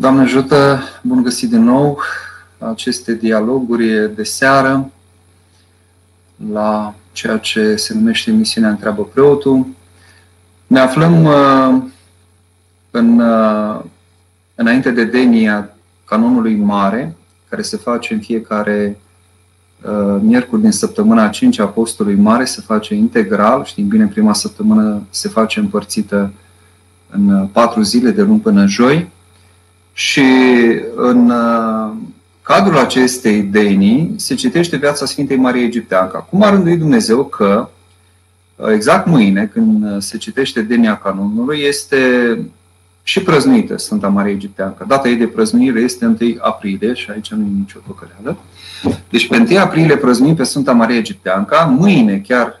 Doamne ajută, bun găsit din nou. Aceste dialoguri de seară la ceea ce se numește emisiunea Întreabă Preotul. Ne aflăm uh, în, uh, înainte de denia canonului mare, care se face în fiecare uh, miercuri din săptămâna 5 a Apostolului Mare, se face integral, știm bine, prima săptămână se face împărțită în patru zile, de luni până joi, și în uh, cadrul acestei denii se citește viața Sfintei Marie Egipteanca. Cum a rânduit Dumnezeu că uh, exact mâine, când uh, se citește denia canonului, este și prăznuită Sfânta Marie Egipteanca. Data ei de prăznuire este 1 aprilie și aici nu e nicio păcăleală. Deci pe 1 aprilie prăznuim pe Sfânta Marie Egipteanca, mâine chiar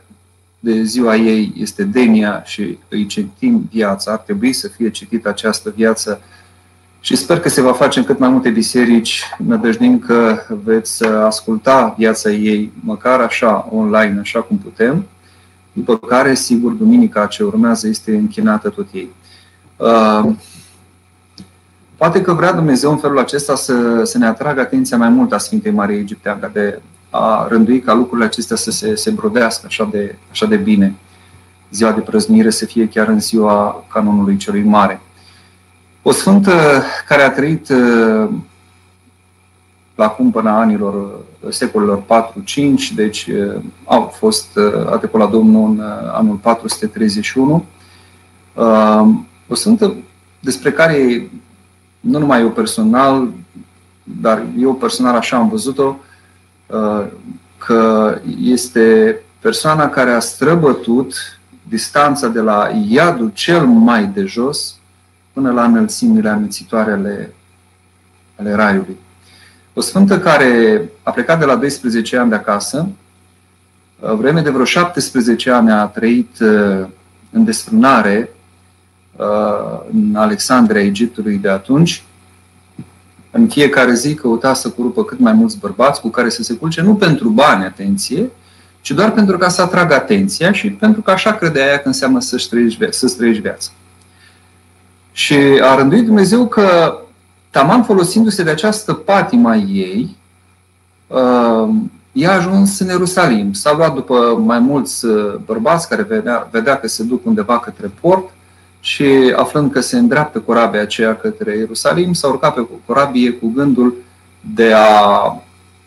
de ziua ei este Denia și îi citim viața, ar trebui să fie citită această viață și sper că se va face în cât mai multe biserici, nădăjdim că veți asculta viața ei, măcar așa, online, așa cum putem, după care, sigur, duminica ce urmează este închinată tot ei. Uh, poate că vrea Dumnezeu în felul acesta să, să ne atragă atenția mai mult a Sfintei Marie Egipteanca, de a rândui ca lucrurile acestea să se, se brodească așa de, așa de bine. Ziua de prăznuire să fie chiar în ziua canonului celui mare. O sfântă care a trăit uh, la acum până anilor uh, secolelor 4-5, deci uh, a fost a la Domnul în anul 431. O sfântă despre care nu numai eu personal, dar eu personal așa am văzut-o, că este persoana care a străbătut distanța de la iadul cel mai de jos până la înălțimile amețitoare ale, ale raiului. O sfântă care a plecat de la 12 ani de acasă, vreme de vreo 17 ani a trăit uh, în desfrânare uh, în Alexandria Egiptului de atunci, în fiecare zi căuta să curupă cât mai mulți bărbați cu care să se culce, nu pentru bani, atenție, ci doar pentru ca să atragă atenția și pentru că așa credea ea că înseamnă să-și trăiești, să trăiești viața. Și a rânduit Dumnezeu că taman folosindu-se de această patima ei, uh, ea a ajuns în Ierusalim. S-a luat după mai mulți uh, bărbați care vedea, vedea că se duc undeva către port și aflând că se îndreaptă corabia aceea către Ierusalim, s-a urcat pe corabie cu gândul de a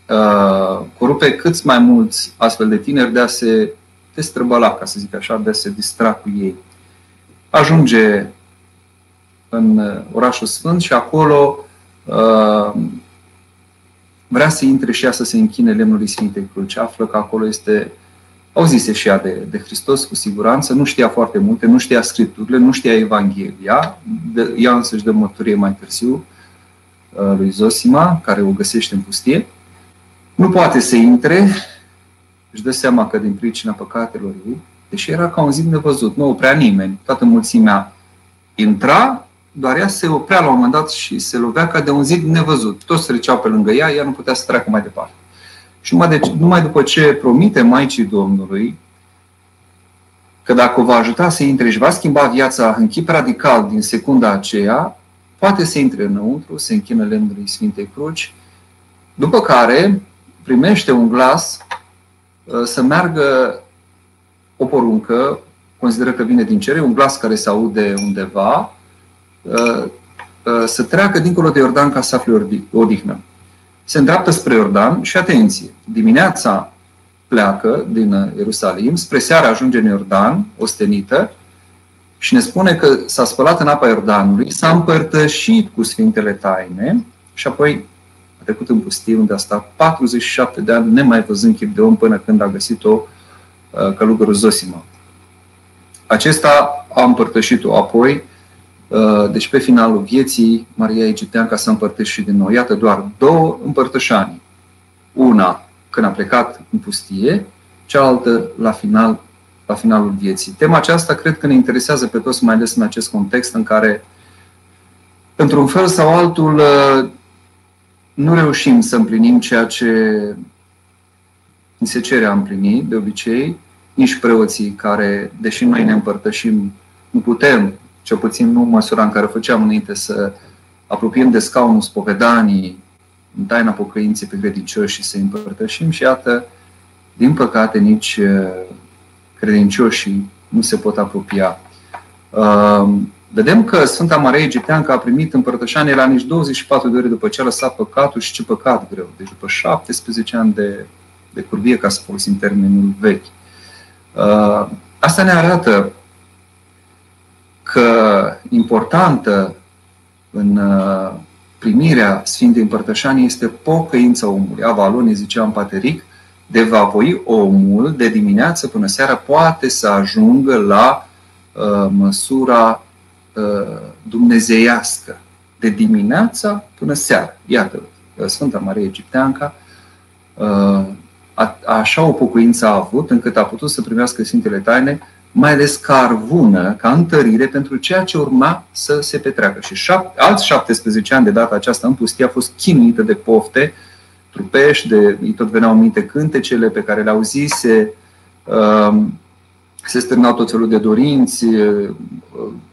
uh, corupe câți mai mulți astfel de tineri de a se destrăbăla, ca să zic așa, de a se distra cu ei. Ajunge în uh, orașul Sfânt și acolo uh, vrea să intre și ea să se închine lemnului Sfintei Cruci. Află că acolo este, auzise și ea de, de Hristos cu siguranță, nu știa foarte multe, nu știa Scripturile, nu știa Evanghelia, de, ea însă își dă mărturie mai târziu uh, lui Zosima, care o găsește în pustie. Nu poate să intre, își dă seama că din pricina păcatelor ei, deși era ca un zid nevăzut, nu oprea nimeni, toată mulțimea intra doar ea se oprea la un moment dat și se lovea ca de un zid nevăzut. Toți treceau pe lângă ea, ea nu putea să treacă mai departe. Și numai, de, numai după ce promite Maicii Domnului că dacă o va ajuta să intre și va schimba viața în chip radical din secunda aceea, poate să intre înăuntru, se închină lemnului Sfintei Cruci, după care primește un glas uh, să meargă o poruncă, consideră că vine din cer, un glas care se aude undeva, Uh, uh, să treacă dincolo de Iordan ca să afle odihnă. Se îndreaptă spre Iordan și atenție, dimineața pleacă din Ierusalim, spre seara ajunge în Iordan, ostenită, și ne spune că s-a spălat în apa Iordanului, s-a împărtășit cu Sfintele Taine și apoi a trecut în pustie unde a stat 47 de ani, nemai văzând chip de om până când a găsit-o uh, călugărul Zosima. Acesta a împărtășit-o apoi Uh, deci pe finalul vieții, Maria Egipteanca s-a împărtășit din nou. Iată doar două împărtășani. Una când a plecat în pustie, cealaltă la, final, la finalul vieții. Tema aceasta cred că ne interesează pe toți, mai ales în acest context în care, într-un fel sau altul, uh, nu reușim să împlinim ceea ce ni se cere a împlini, de obicei, nici preoții care, deși noi ne împărtășim, nu putem cel puțin nu măsura în care făceam înainte să apropiem de scaunul spovedanii, în taina pocăinței pe credincioși și să împărtășim și iată, din păcate, nici credincioșii nu se pot apropia. Vedem că Sfânta Maria Egipteancă a primit împărtășanie la nici 24 de ore după ce a lăsat păcatul și ce păcat greu. Deci după 17 ani de, de curvie, ca să folosim termenul vechi. Asta ne arată că importantă în primirea Sfintei Împărtășanii este pocăința omului. Avalon, ne zicea în pateric, de va voi omul de dimineață până seara poate să ajungă la uh, măsura uh, dumnezeiască. De dimineața până seara. Iată, Sfânta Maria Egipteanca uh, a, așa o pocăință a avut încât a putut să primească Sfintele Taine mai ales ca arvună, ca întărire pentru ceea ce urma să se petreacă. Și șap- alți 17 ani de data aceasta în pustie a fost chinuită de pofte trupești, de, îi tot veneau în minte cântecele pe care le auzise, um, se stârnau tot felul de dorinți, uh,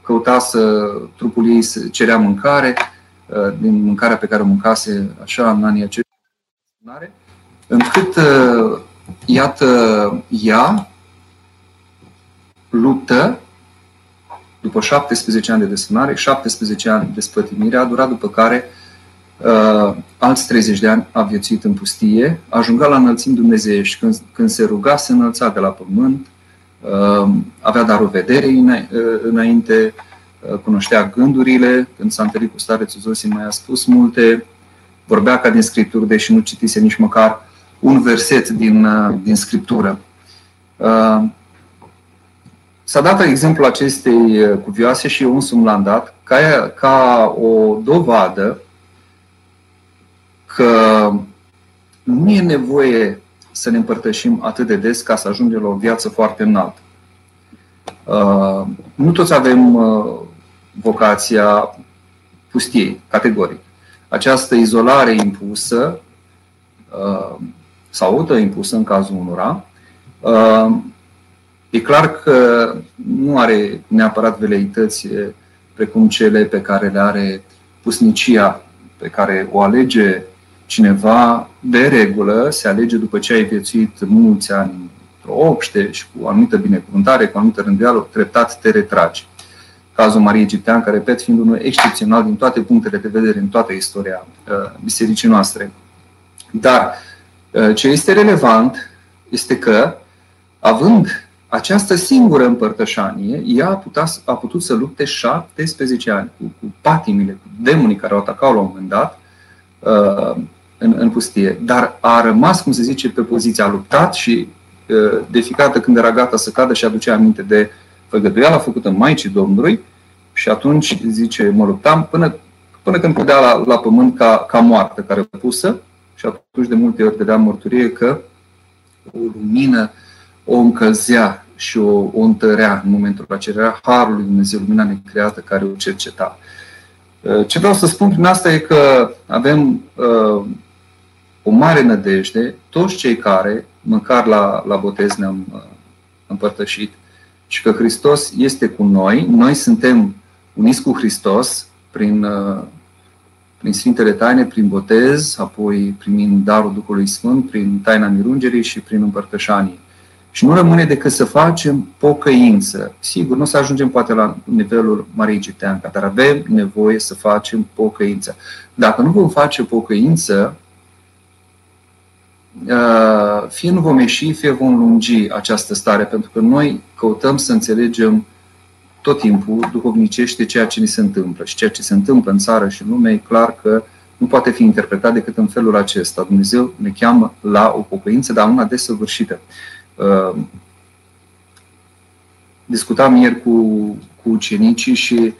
căuta să trupul ei să cerea mâncare, uh, din mâncarea pe care o mâncase așa în anii aceștia, încât, uh, iată, ea luptă după 17 ani de desfânare, 17 ani de spătimire, a durat după care uh, alți 30 de ani a viețuit în pustie, ajungea la înălțimi dumnezeiești. Când, când se ruga, se înălța de la pământ, uh, avea darul vederei uh, înainte, uh, cunoștea gândurile, când s-a întâlnit cu starețul Zosim mai a spus multe, vorbea ca din Scriptură, deși nu citise nici măcar un verset din, uh, din Scriptură. Uh, S-a dat exemplul acestei uh, cuvioase și eu însumi l-am dat ca, ca o dovadă că nu e nevoie să ne împărtășim atât de des ca să ajungem la o viață foarte înaltă. Uh, nu toți avem uh, vocația pustiei, categoric. Această izolare impusă sau autoimpusă în cazul unora E clar că nu are neapărat veleități precum cele pe care le are pusnicia, pe care o alege cineva de regulă, se alege după ce ai viețuit mulți ani într-o obște și cu o anumită binecuvântare, cu o anumită rânduială, treptat te retragi. Cazul Mariei Egiptean, repet, fiind unul excepțional din toate punctele de vedere în toată istoria uh, bisericii noastre. Dar uh, ce este relevant este că, având această singură împărtășanie, ea a, putea, a putut să lupte 17 ani cu, cu patimile, cu demonii care au atacat la un moment dat uh, în, în pustie. Dar a rămas, cum se zice, pe poziția, a luptat și uh, de fiecare dată când era gata să cadă și aducea aminte de făgăduiala făcută Maicii Domnului și atunci, zice, mă luptam până, până când cădea la, la pământ ca, ca moartă, care pusă și atunci de multe ori dădea mărturie că o lumină o încălzea și o, o întărea în momentul acela. Era Harul lui Dumnezeu, lumina necreată care o cerceta. Uh, ce vreau să spun prin asta e că avem uh, o mare nădejde, toți cei care, măcar la, la botez ne-am uh, împărtășit, și că Hristos este cu noi, noi suntem uniți cu Hristos prin, uh, prin Sfintele Taine, prin botez, apoi primind darul Duhului Sfânt, prin taina mirungerii și prin împărtășanie. Și nu rămâne decât să facem pocăință. Sigur, nu o să ajungem poate la nivelul Marii Egipteanca, dar avem nevoie să facem pocăință. Dacă nu vom face pocăință, uh, fie nu vom ieși, fie vom lungi această stare, pentru că noi căutăm să înțelegem tot timpul duhovnicește ceea ce ni se întâmplă. Și ceea ce se întâmplă în țară și în lume e clar că nu poate fi interpretat decât în felul acesta. Dumnezeu ne cheamă la o pocăință, dar una desăvârșită. Uh, discutam ieri cu, cu ucenicii și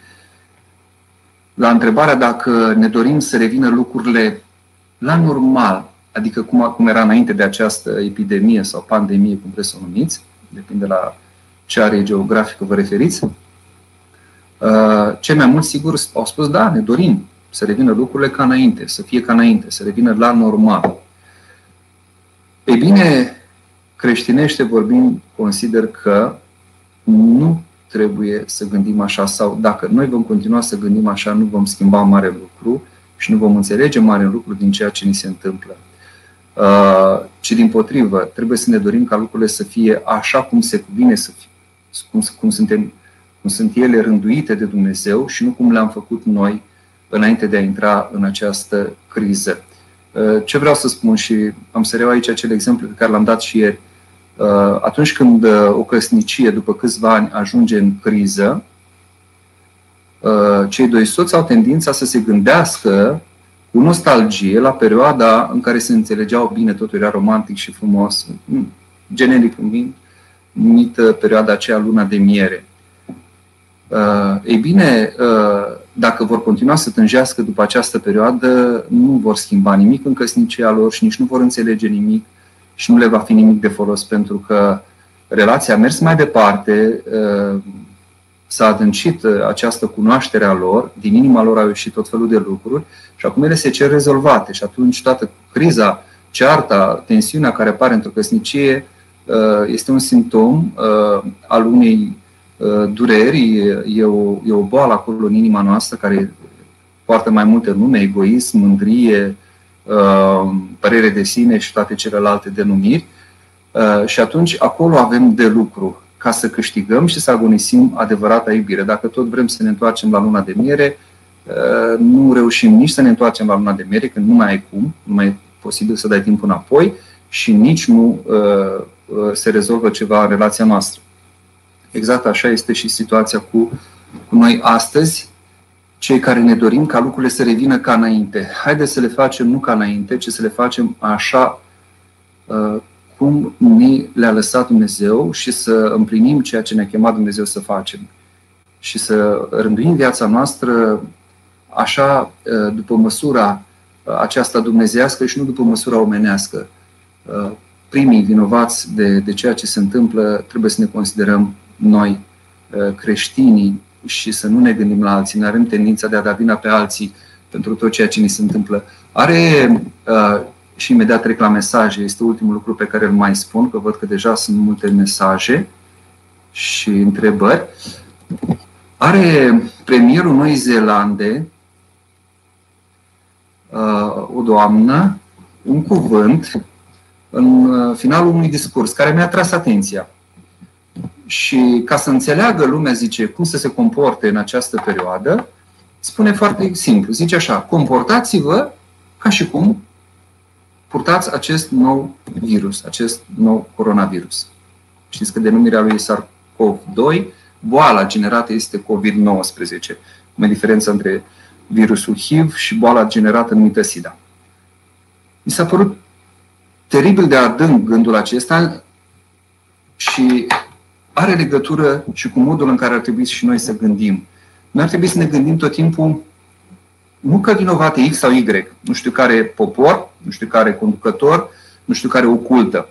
la întrebarea dacă ne dorim să revină lucrurile la normal, adică cum, cum era înainte de această epidemie sau pandemie, cum vreți să o numiți, depinde la ce are geografică vă referiți, uh, cei mai mulți, sigur, au spus, da, ne dorim să revină lucrurile ca înainte, să fie ca înainte, să revină la normal. Ei bine, creștinește vorbind, consider că nu trebuie să gândim așa sau dacă noi vom continua să gândim așa, nu vom schimba mare lucru și nu vom înțelege mare lucru din ceea ce ni se întâmplă. Uh, ci din potrivă, trebuie să ne dorim ca lucrurile să fie așa cum se cuvine să fie, cum, cum, suntem, cum sunt ele rânduite de Dumnezeu și nu cum le-am făcut noi înainte de a intra în această criză. Uh, ce vreau să spun și am să reiau aici acel exemplu pe care l-am dat și ieri. Uh, atunci când o căsnicie, după câțiva ani, ajunge în criză, cei doi soți au tendința să se gândească cu nostalgie la perioada în care se înțelegeau bine, totul era romantic și frumos, generic numită perioada aceea luna de miere. Uh, ei bine, uh, dacă vor continua să tânjească după această perioadă, nu vor schimba nimic în căsnicia lor și nici nu vor înțelege nimic și nu le va fi nimic de folos pentru că relația a mers mai departe, uh, s-a adâncit uh, această cunoaștere a lor, din inima lor au ieșit tot felul de lucruri și acum ele se cer rezolvate și atunci toată criza, cearta, tensiunea care apare într-o căsnicie uh, este un simptom uh, al unei dureri, e o, e o boală acolo în inima noastră care poartă mai multe nume, egoism, mândrie, părere de sine și toate celelalte denumiri. Și atunci acolo avem de lucru ca să câștigăm și să agonisim adevărata iubire. Dacă tot vrem să ne întoarcem la luna de miere, uh, nu reușim nici să ne întoarcem la luna de miere, când nu mai ai cum, nu mai e posibil să dai timp înapoi și nici nu uh, uh, se rezolvă ceva în relația noastră. Exact așa este și situația cu, cu noi astăzi, cei care ne dorim ca lucrurile să revină ca înainte. Haideți să le facem nu ca înainte, ci să le facem așa cum ni le-a lăsat Dumnezeu și să împlinim ceea ce ne-a chemat Dumnezeu să facem. Și să rânduim viața noastră așa, ă, după măsura aceasta dumnezească și nu după măsura omenească. Ă, primii vinovați de, de ceea ce se întâmplă trebuie să ne considerăm noi ă, creștinii și să nu ne gândim la alții. Ne avem tendința de a da vina pe alții pentru tot ceea ce ni se întâmplă. Are și imediat trec la mesaje. Este ultimul lucru pe care îl mai spun, că văd că deja sunt multe mesaje și întrebări. Are premierul Noi Zeelande, uh, o doamnă, un cuvânt în uh, finalul unui discurs care mi-a tras atenția. Și ca să înțeleagă lumea, zice, cum să se comporte în această perioadă, spune foarte simplu. Zice așa, comportați-vă ca și cum purtați acest nou virus, acest nou coronavirus. Știți că denumirea lui e SARS-CoV-2, boala generată este COVID-19, cum e diferența între virusul HIV și boala generată numită SIDA. Mi s-a părut teribil de adânc gândul acesta și are legătură și cu modul în care ar trebui și noi să gândim. Noi ar trebui să ne gândim tot timpul nu că vinovat e X sau Y, nu știu care popor, nu știu care conducător, nu știu care ocultă,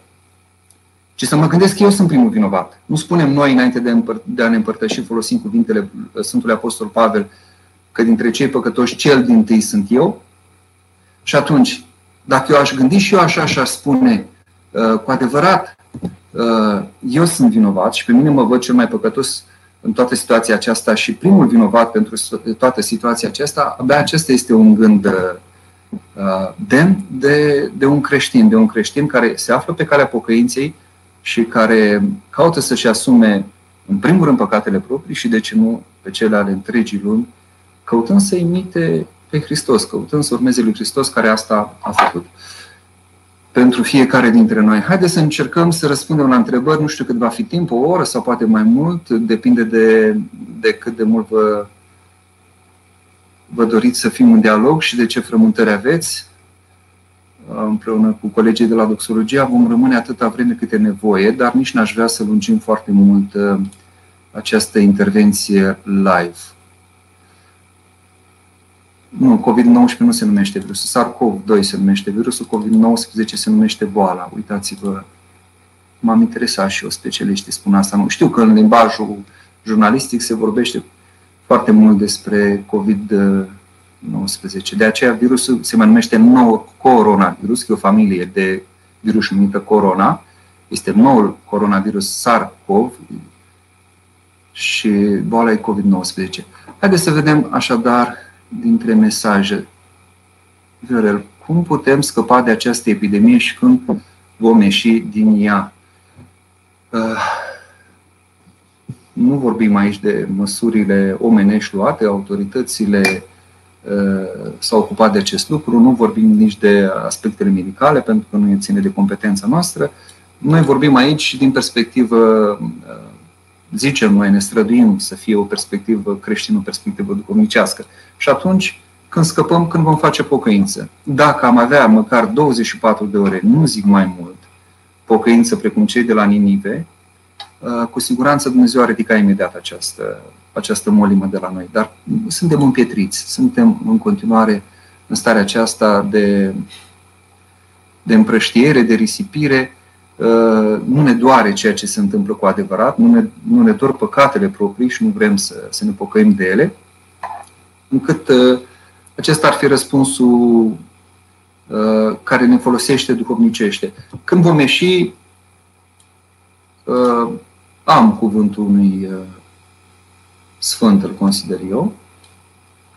ci să mă gândesc că eu sunt primul vinovat. Nu spunem noi, înainte de, împăr- de a ne împărtăși, folosim cuvintele Sfântului Apostol Pavel, că dintre cei păcătoși cel din tâi sunt eu. Și atunci, dacă eu aș gândi și eu așa și aș spune, uh, cu adevărat, uh, eu sunt vinovat și pe mine mă văd cel mai păcătos în toată situația aceasta și primul vinovat pentru toată situația aceasta, abia acesta este un gând uh, demn de, de un creștin, de un creștin care se află pe calea pocăinței și care caută să-și asume, în primul rând, păcatele proprii și, de ce nu, pe cele ale întregii lumi, căutând să imite pe Hristos, căutând să urmeze lui Hristos care asta a făcut pentru fiecare dintre noi. Haideți să încercăm să răspundem la întrebări, nu știu cât va fi timp, o oră sau poate mai mult, depinde de, de cât de mult vă, vă doriți să fim în dialog și de ce frământări aveți. Împreună cu colegii de la Doxologia vom rămâne atâta vreme cât e nevoie, dar nici n-aș vrea să lungim foarte mult uh, această intervenție live. Nu, COVID-19 nu se numește virusul. SARS-CoV-2 se numește virusul, COVID-19 se numește boala. Uitați-vă, m-am interesat și eu, specialiștii spun asta. Nu. Știu că în limbajul jurnalistic se vorbește foarte mult despre COVID-19. De aceea virusul se mai numește nou coronavirus, că e o familie de virus numită corona. Este noul coronavirus SARS-CoV și boala e COVID-19. Haideți să vedem așadar dintre mesaje. Viorel, cum putem scăpa de această epidemie și când vom ieși din ea? Uh, nu vorbim aici de măsurile omenești luate, autoritățile uh, s-au ocupat de acest lucru, nu vorbim nici de aspectele medicale, pentru că nu ține de competența noastră. Noi vorbim aici din perspectivă, uh, zicem noi, ne străduim să fie o perspectivă creștină, o perspectivă duhovnicească. Și atunci, când scăpăm, când vom face pocăință. Dacă am avea măcar 24 de ore, nu zic mai mult, pocăință precum cei de la Ninive, uh, cu siguranță Dumnezeu a ridicat imediat această, această molimă de la noi. Dar suntem împietriți, suntem în continuare în starea aceasta de, de împrăștiere, de risipire. Uh, nu ne doare ceea ce se întâmplă cu adevărat, nu ne, nu ne dor păcatele proprii și nu vrem să, să ne pocăim de ele, încât uh, acesta ar fi răspunsul Uh, care ne folosește duhovnicește. Când vom ieși, uh, am cuvântul unui uh, sfânt, îl consider eu,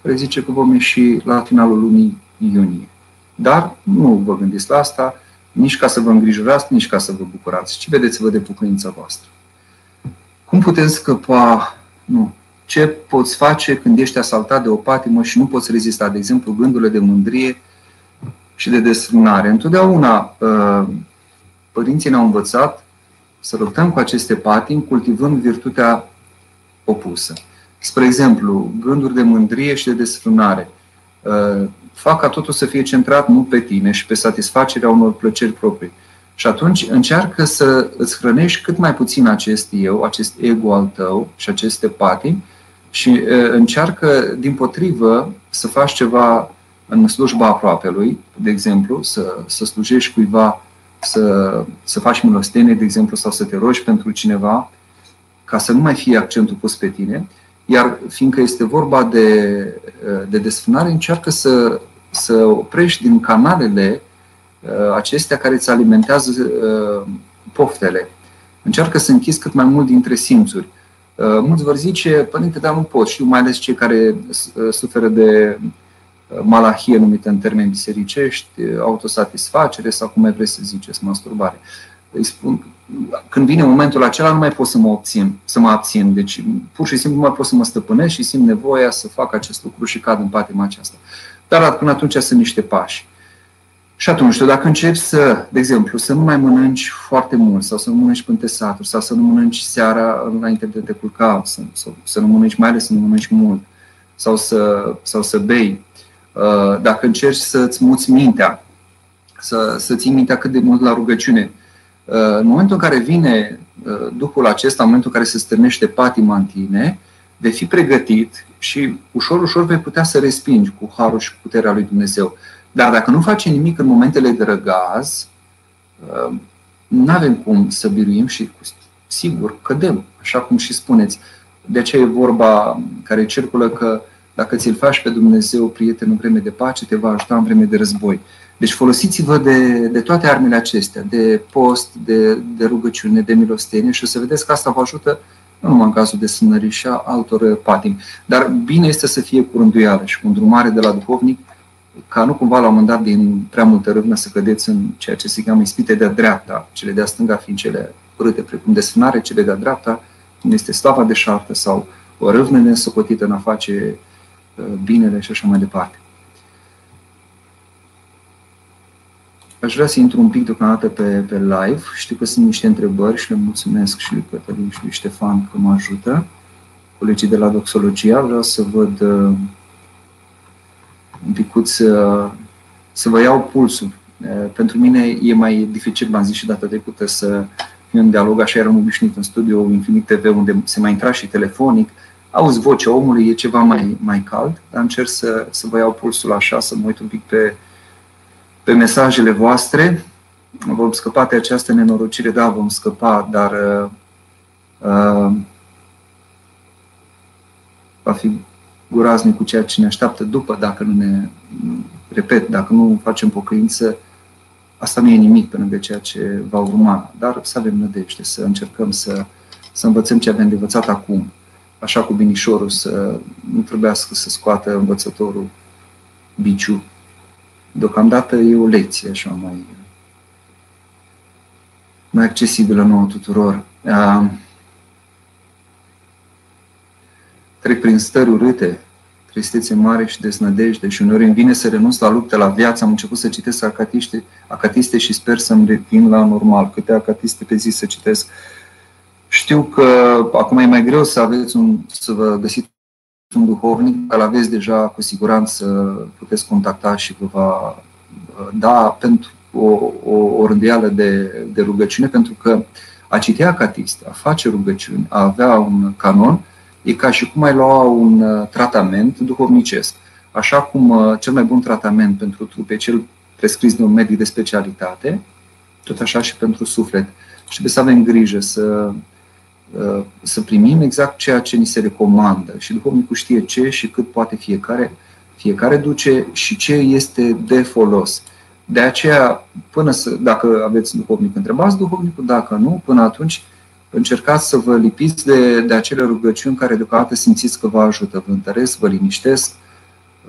care zice că vom ieși la finalul lunii iunie. Dar nu vă gândiți la asta, nici ca să vă îngrijorați, nici ca să vă bucurați, ci vedeți-vă de bucurința voastră. Cum putem scăpa? Nu. Ce poți face când ești asaltat de o patimă și nu poți rezista? De exemplu, gândurile de mândrie, și de desfrânare. Întotdeauna uh, părinții ne-au învățat să luptăm cu aceste patini cultivând virtutea opusă. Spre exemplu, gânduri de mândrie și de desfrânare. Uh, fac ca totul să fie centrat nu pe tine și pe satisfacerea unor plăceri proprii. Și atunci încearcă să îți hrănești cât mai puțin acest eu, acest ego al tău și aceste patini și uh, încearcă, din potrivă, să faci ceva în slujba aproapelui, de exemplu, să, să slujești cuiva, să, să faci milostenie, de exemplu, sau să te rogi pentru cineva, ca să nu mai fie accentul pus pe tine, iar fiindcă este vorba de, de desfânare, încearcă să, să oprești din canalele uh, acestea care îți alimentează uh, poftele. Încearcă să închizi cât mai mult dintre simțuri. Uh, mulți vor zice, părinte, dar nu pot. Știu mai ales cei care suferă de malahie numită în termeni bisericești, autosatisfacere sau cum mai vreți să ziceți, masturbare. Îi spun, când vine momentul acela, nu mai pot să mă obțin, să mă abțin. Deci, pur și simplu, nu mai pot să mă stăpânesc și simt nevoia să fac acest lucru și cad în patima aceasta. Dar până atunci sunt niște pași. Și atunci, tu dacă începi să, de exemplu, să nu mai mănânci foarte mult sau să nu mănânci pântesaturi sau să nu mănânci seara înainte de te culca, să, să, să nu mănânci, mai ales să nu mănânci mult sau să, sau să bei, Uh, dacă încerci să-ți muți mintea, să, să ții mintea cât de mult la rugăciune, uh, în momentul în care vine uh, Duhul acesta, în momentul în care se stârnește patima în tine, vei fi pregătit și ușor, ușor vei putea să respingi cu harul și cu puterea lui Dumnezeu. Dar dacă nu faci nimic în momentele de răgaz, nu avem cum să biruim și sigur cădem, așa cum și spuneți. De aceea e vorba care circulă că dacă ți-l faci pe Dumnezeu prieten în vreme de pace, te va ajuta în vreme de război. Deci folosiți-vă de, de toate armele acestea, de post, de, de rugăciune, de milostenie și o să vedeți că asta vă ajută nu numai în cazul de sânării și a altor patimi. Dar bine este să fie cu rânduială și cu îndrumare de la duhovnic, ca nu cumva la un moment dat din prea multă râvnă să cădeți în ceea ce se cheamă ispite de-a dreapta, cele de-a stânga fiind cele urâte, precum desfânare, cele de-a dreapta, cum este slava de șartă sau o râvnă nesocotită în a face binele și așa mai departe. Aș vrea să intru un pic deocamdată pe, pe live. Știu că sunt niște întrebări și le mulțumesc și lui Cătălin și lui Ștefan că mă ajută. Colegii de la Doxologia, vreau să văd uh, un pic să, să vă iau pulsul. Uh, pentru mine e mai dificil, v-am zis și data trecută, să fiu în dialog, așa eram obișnuit în studio Infinit TV, unde se mai intra și telefonic, auzi vocea omului, e ceva mai, mai cald, dar încerc să, să vă iau pulsul așa, să mă uit un pic pe, pe mesajele voastre. Vom scăpa de această nenorocire, da, vom scăpa, dar uh, uh, va fi guraznic cu ceea ce ne așteaptă după, dacă nu ne, repet, dacă nu facem pocăință, asta nu e nimic pe lângă ceea ce va urma, dar să avem nădejde, să încercăm să, să învățăm ce avem de învățat acum așa cu binișorul, să nu trebuiască să scoată învățătorul biciu. Deocamdată e o lecție așa mai, mai accesibilă nouă tuturor. Trec prin stări urâte, tristețe mare și desnădejde și uneori îmi vine să renunț la lupte, la viață. Am început să citesc acatiste, acatiste și sper să-mi revin la normal. Câte acatiste pe zi să citesc. Știu că acum e mai greu să aveți un, să vă găsiți un duhovnic, îl aveți deja cu siguranță puteți contacta și vă va da pentru o, o, o rânduială de, de rugăciune, pentru că a citi acatiste, a face rugăciuni, a avea un canon, e ca și cum ai lua un uh, tratament duhovnicesc. Așa cum uh, cel mai bun tratament pentru trup e cel prescris de un medic de specialitate, tot așa și pentru suflet. Și trebuie să avem grijă să, uh, să primim exact ceea ce ni se recomandă. Și duhovnicul știe ce și cât poate fiecare, fiecare duce și ce este de folos. De aceea, până să, dacă aveți duhovnic, întrebați duhovnicul, dacă nu, până atunci încercați să vă lipiți de, de acele rugăciuni care deocamdată simțiți că vă ajută, vă întăresc, vă liniștesc,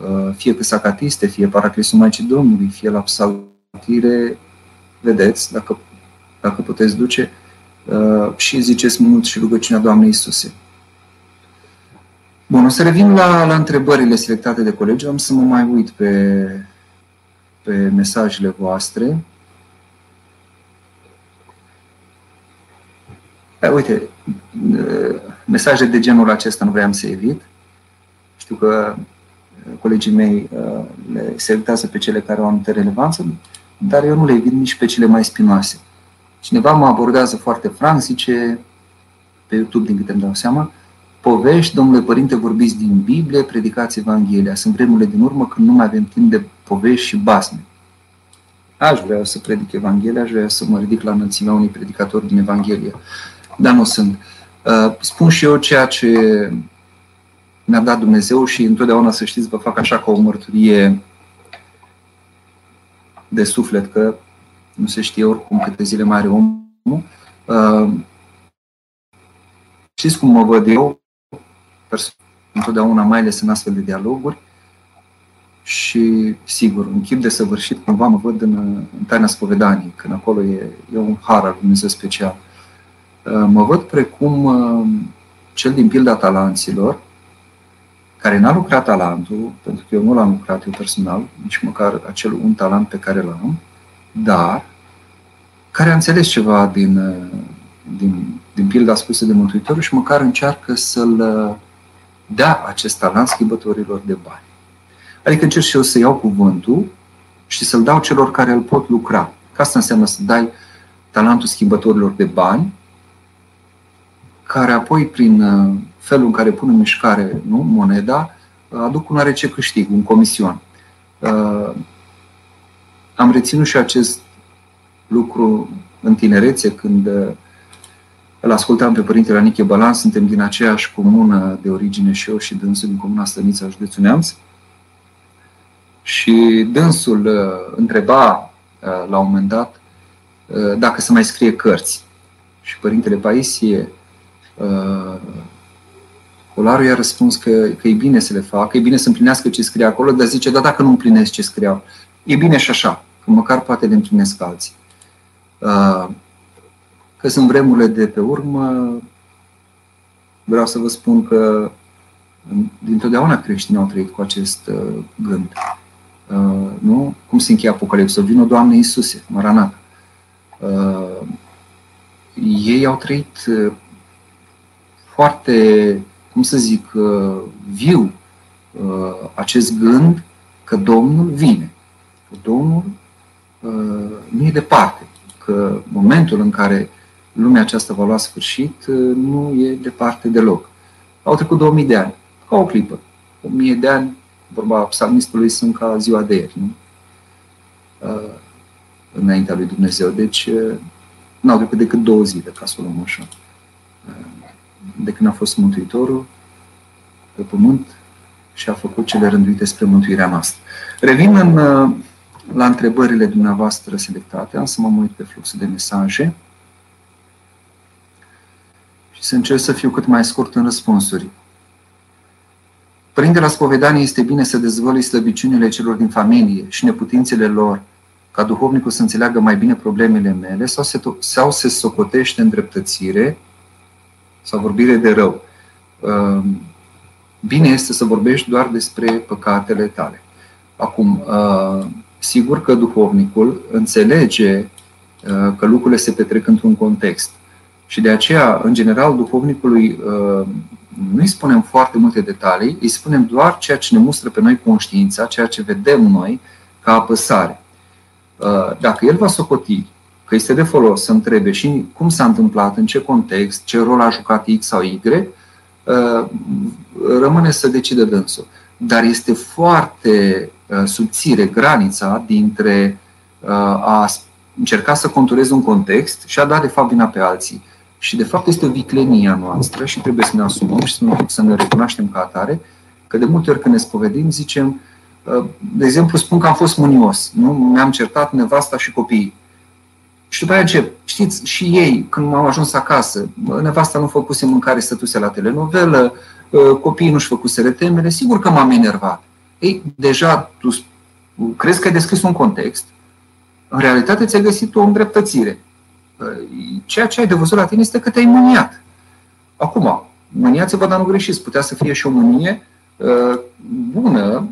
uh, fie că sacatiste, fie paraclisul Maicii Domnului, fie la psaltire, vedeți, dacă, dacă puteți duce, uh, și ziceți mult și rugăciunea Doamnei Iisuse. Bun, o să revin la, la întrebările selectate de colegi. Am să mă mai uit pe, pe mesajele voastre. Da, uite, mesaje de genul acesta nu vreau să evit. Știu că colegii mei le selectează pe cele care au anumită relevanță, dar eu nu le evit nici pe cele mai spinoase. Cineva mă abordează foarte franc, zice, pe YouTube, din câte îmi dau seama, povești, domnule părinte, vorbiți din Biblie, predicați Evanghelia. Sunt vremurile din urmă când nu mai avem timp de povești și basme. Aș vrea să predic Evanghelia, aș vrea să mă ridic la înălțimea unui predicator din Evanghelie dar nu sunt. Uh, spun și eu ceea ce mi-a dat Dumnezeu și întotdeauna să știți, vă fac așa ca o mărturie de suflet, că nu se știe oricum câte zile mai are omul. Uh, știți cum mă văd eu, întotdeauna mai ales în astfel de dialoguri, și, sigur, în chip de săvârșit, cumva mă văd în, în taina spovedanii, când acolo e, e un har al Dumnezeu special. Uh, Uh, mă văd precum uh, cel din pilda talanților, care n-a lucrat talentul, pentru că eu nu l-am lucrat eu personal, nici măcar acel un talent pe care l-am, dar care a înțeles ceva din, uh, din, din pilda spusă de Mântuitorul și măcar încearcă să-l dea acest talent schimbătorilor de bani. Adică încerc și eu să iau cuvântul și să-l dau celor care îl pot lucra. Ca asta înseamnă să dai talentul schimbătorilor de bani care apoi, prin uh, felul în care pun în mișcare nu, moneda, uh, aduc un oarece câștig, un comision. Uh, am reținut și acest lucru în tinerețe, când îl ascultam pe Părintele Aniche Balan, suntem din aceeași comună de origine și eu și dânsul din comuna Stănița, județul Neamț. Și dânsul întreba la un moment dat dacă să mai scrie cărți. Și Părintele Paisie Uh, Colarul i-a răspuns că, că e bine să le facă, e bine să împlinească ce scrie acolo, dar zice, da, dacă nu împlinesc ce scriau, e bine și așa, că măcar poate le împlinesc alții. Uh, că sunt vremurile de pe urmă, vreau să vă spun că dintotdeauna creștinii au trăit cu acest uh, gând. Nu? Cum se încheie Apocalipsa? Vino, Doamne Iisuse, Maranat. Ei au trăit foarte, cum să zic, uh, viu uh, acest gând că Domnul vine, că Domnul uh, nu e departe, că momentul în care lumea aceasta va lua sfârșit nu e departe deloc. Au trecut 2000 de ani, ca o clipă. 1000 de ani, vorba psalmistului, sunt ca ziua de ieri, nu? Înaintea lui Dumnezeu. Deci, n-au trecut decât două zile, ca să o luăm așa de când a fost Mântuitorul pe pământ și a făcut cele rânduite spre mântuirea noastră. Revin în, uh, la întrebările dumneavoastră selectate. Am să mă uit pe fluxul de mesaje și să încerc să fiu cât mai scurt în răspunsuri. Părinte, la spovedanie este bine să dezvălui slăbiciunile celor din familie și neputințele lor, ca duhovnicul să înțeleagă mai bine problemele mele, sau se, sau se socotește îndreptățire sau vorbire de rău. Ehm, bine este să vorbești doar despre păcatele tale. Acum, ehm, sigur că duhovnicul înțelege ehm, că lucrurile se petrec într-un context. Și de aceea, în general, duhovnicului nu îi spunem foarte multe detalii, îi spunem doar ceea ce ne mustră pe noi conștiința, ceea ce vedem noi ca apăsare. Dacă el va socoti că este de folos să întrebe și cum s-a întâmplat, în ce context, ce rol a jucat X sau Y, uh, rămâne să decide dânsul. Dar este foarte uh, subțire granița dintre uh, a încerca să contureze un context și a da de fapt vina pe alții. Și de fapt este o viclenie a noastră și trebuie să ne asumăm și să ne, să ne recunoaștem ca atare, că de multe ori când ne spovedim zicem, de exemplu, spun că am fost mânios, nu? mi-am certat nevasta și copiii. Și după aceea încep. Știți, și ei, când m-au ajuns acasă, nevasta nu făcuse mâncare, stătuse la telenovelă, ă, copiii nu-și făcuse temele, sigur că m-am enervat. Ei, deja tu crezi că ai descris un context, în realitate ți-ai găsit o îndreptățire. Ă, ceea ce ai de văzut la tine este că te-ai mâniat. Acum, mâniați-vă, dar nu greșiți. Putea să fie și o mânie ă, bună,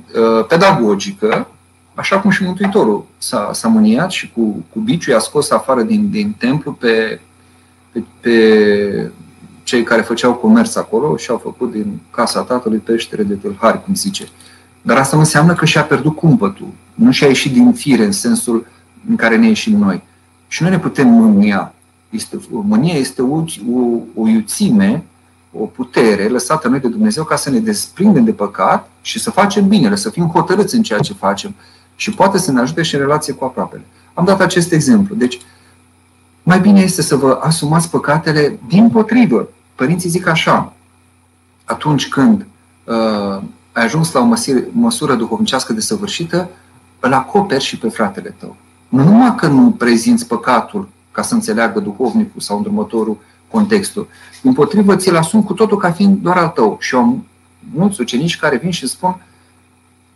pedagogică, așa cum și Mântuitorul s-a, s-a mâniat și cu, cu biciul i-a scos afară din, din templu pe, pe, pe cei care făceau comerț acolo și au făcut din casa tatălui peștere de tâlhari, cum zice. Dar asta nu înseamnă că și-a pierdut cumpătul. Nu și-a ieșit din fire în sensul în care ne ieșim noi. Și noi ne putem mânia. Este, mânia este o, o, o iuțime, o putere lăsată noi de Dumnezeu ca să ne desprindem de păcat și să facem binele, să fim hotărâți în ceea ce facem și poate să ne ajute și în relație cu aproapele. Am dat acest exemplu. Deci, mai bine este să vă asumați păcatele din potrivă. Părinții zic așa, atunci când uh, ai ajuns la o măsire, măsură duhovnicească desăvârșită, îl acoperi și pe fratele tău. Nu numai că nu prezinți păcatul ca să înțeleagă duhovnicul sau îndrumătorul contextul. Din potrivă, ți-l asumi cu totul ca fiind doar al tău. Și am mulți ucenici care vin și spun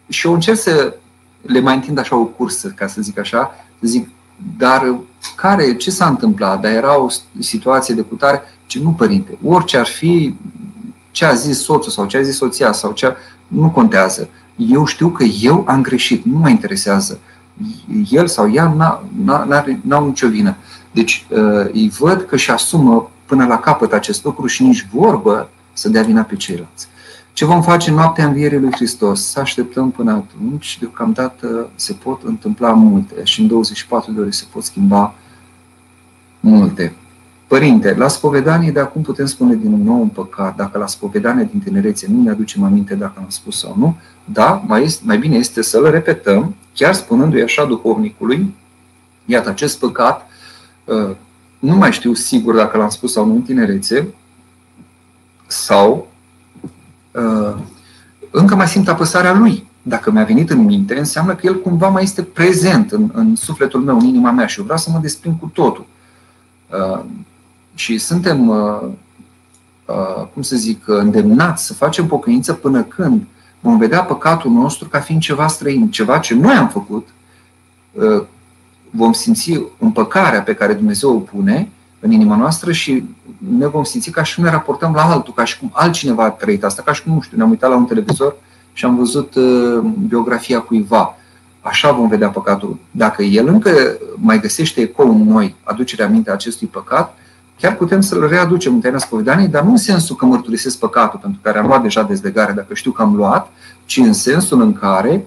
și eu încerc să le mai întind așa o cursă, ca să zic așa, zic, dar care, ce s-a întâmplat? Dar era o situație de putare, ce nu, părinte, orice ar fi, ce a zis soțul sau ce a zis soția sau ce nu contează. Eu știu că eu am greșit, nu mă interesează. El sau ea n-au nicio vină. Deci uh, îi văd că și asumă până la capăt acest lucru și nici vorbă să dea vina pe ceilalți. Ce vom face în noaptea învierii lui Hristos? Să așteptăm până atunci. Deocamdată se pot întâmpla multe și în 24 de ore se pot schimba multe. Părinte, la spovedanie de acum putem spune din nou un păcat, dacă la spovedanie din tinerețe nu ne aducem aminte dacă am spus sau nu, da, mai, este, mai bine este să-l repetăm, chiar spunându-i așa duhovnicului, iată, acest păcat, uh, nu mai știu sigur dacă l-am spus sau nu în tinerețe, sau Uh, încă mai simt apăsarea lui. Dacă mi-a venit în minte, înseamnă că el cumva mai este prezent în, în sufletul meu, în inima mea și eu vreau să mă desprind cu totul. Uh, și suntem, uh, uh, cum să zic, îndemnați să facem pocăință până când vom vedea păcatul nostru ca fiind ceva străin, ceva ce noi am făcut, uh, vom simți împăcarea pe care Dumnezeu o pune în inima noastră și ne vom simți ca și ne raportăm la altul, ca și cum altcineva a trăit asta, ca și cum, nu știu, ne-am uitat la un televizor și am văzut uh, biografia cuiva. Așa vom vedea păcatul. Dacă el încă mai găsește ecou în noi, aducerea minte a acestui păcat, chiar putem să-l readucem în taina spovedaniei, dar nu în sensul că mărturisesc păcatul, pentru care am luat deja dezlegare, dacă știu că am luat, ci în sensul în care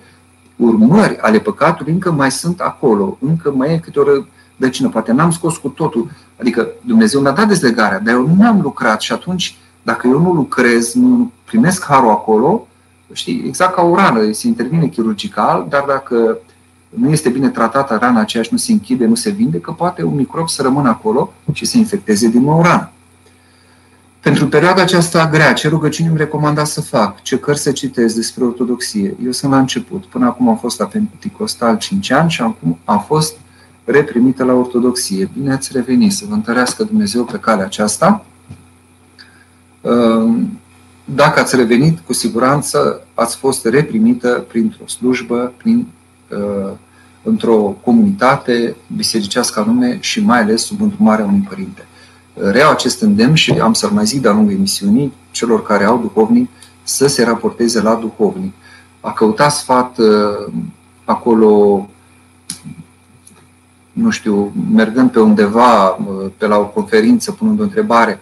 urmări ale păcatului încă mai sunt acolo, încă mai e câte o rădăcină. Poate n-am scos cu totul Adică Dumnezeu mi-a dat dezlegarea, dar eu nu am lucrat și atunci, dacă eu nu lucrez, nu primesc harul acolo, știi, exact ca o rană, se intervine chirurgical, dar dacă nu este bine tratată rana aceea și nu se închide, nu se vindecă, poate un microb să rămână acolo și să infecteze din nou rană. Pentru perioada aceasta grea, ce rugăciuni îmi recomanda să fac? Ce cărți să citesc despre ortodoxie? Eu sunt la început. Până acum am fost la Pentecostal 5 ani și acum am fost reprimită la ortodoxie. Bine ați revenit, să vă întărească Dumnezeu pe calea aceasta. Ehm, dacă ați revenit, cu siguranță ați fost reprimită printr-o slujbă, prin, uh, într-o comunitate bisericească anume și mai ales sub îndrumarea unui părinte. Reau acest îndemn și am să-l mai zic de-a lungul emisiunii celor care au duhovnic să se raporteze la duhovnic. A căuta sfat uh, acolo, nu știu, mergând pe undeva, uh, pe la o conferință, punând o întrebare,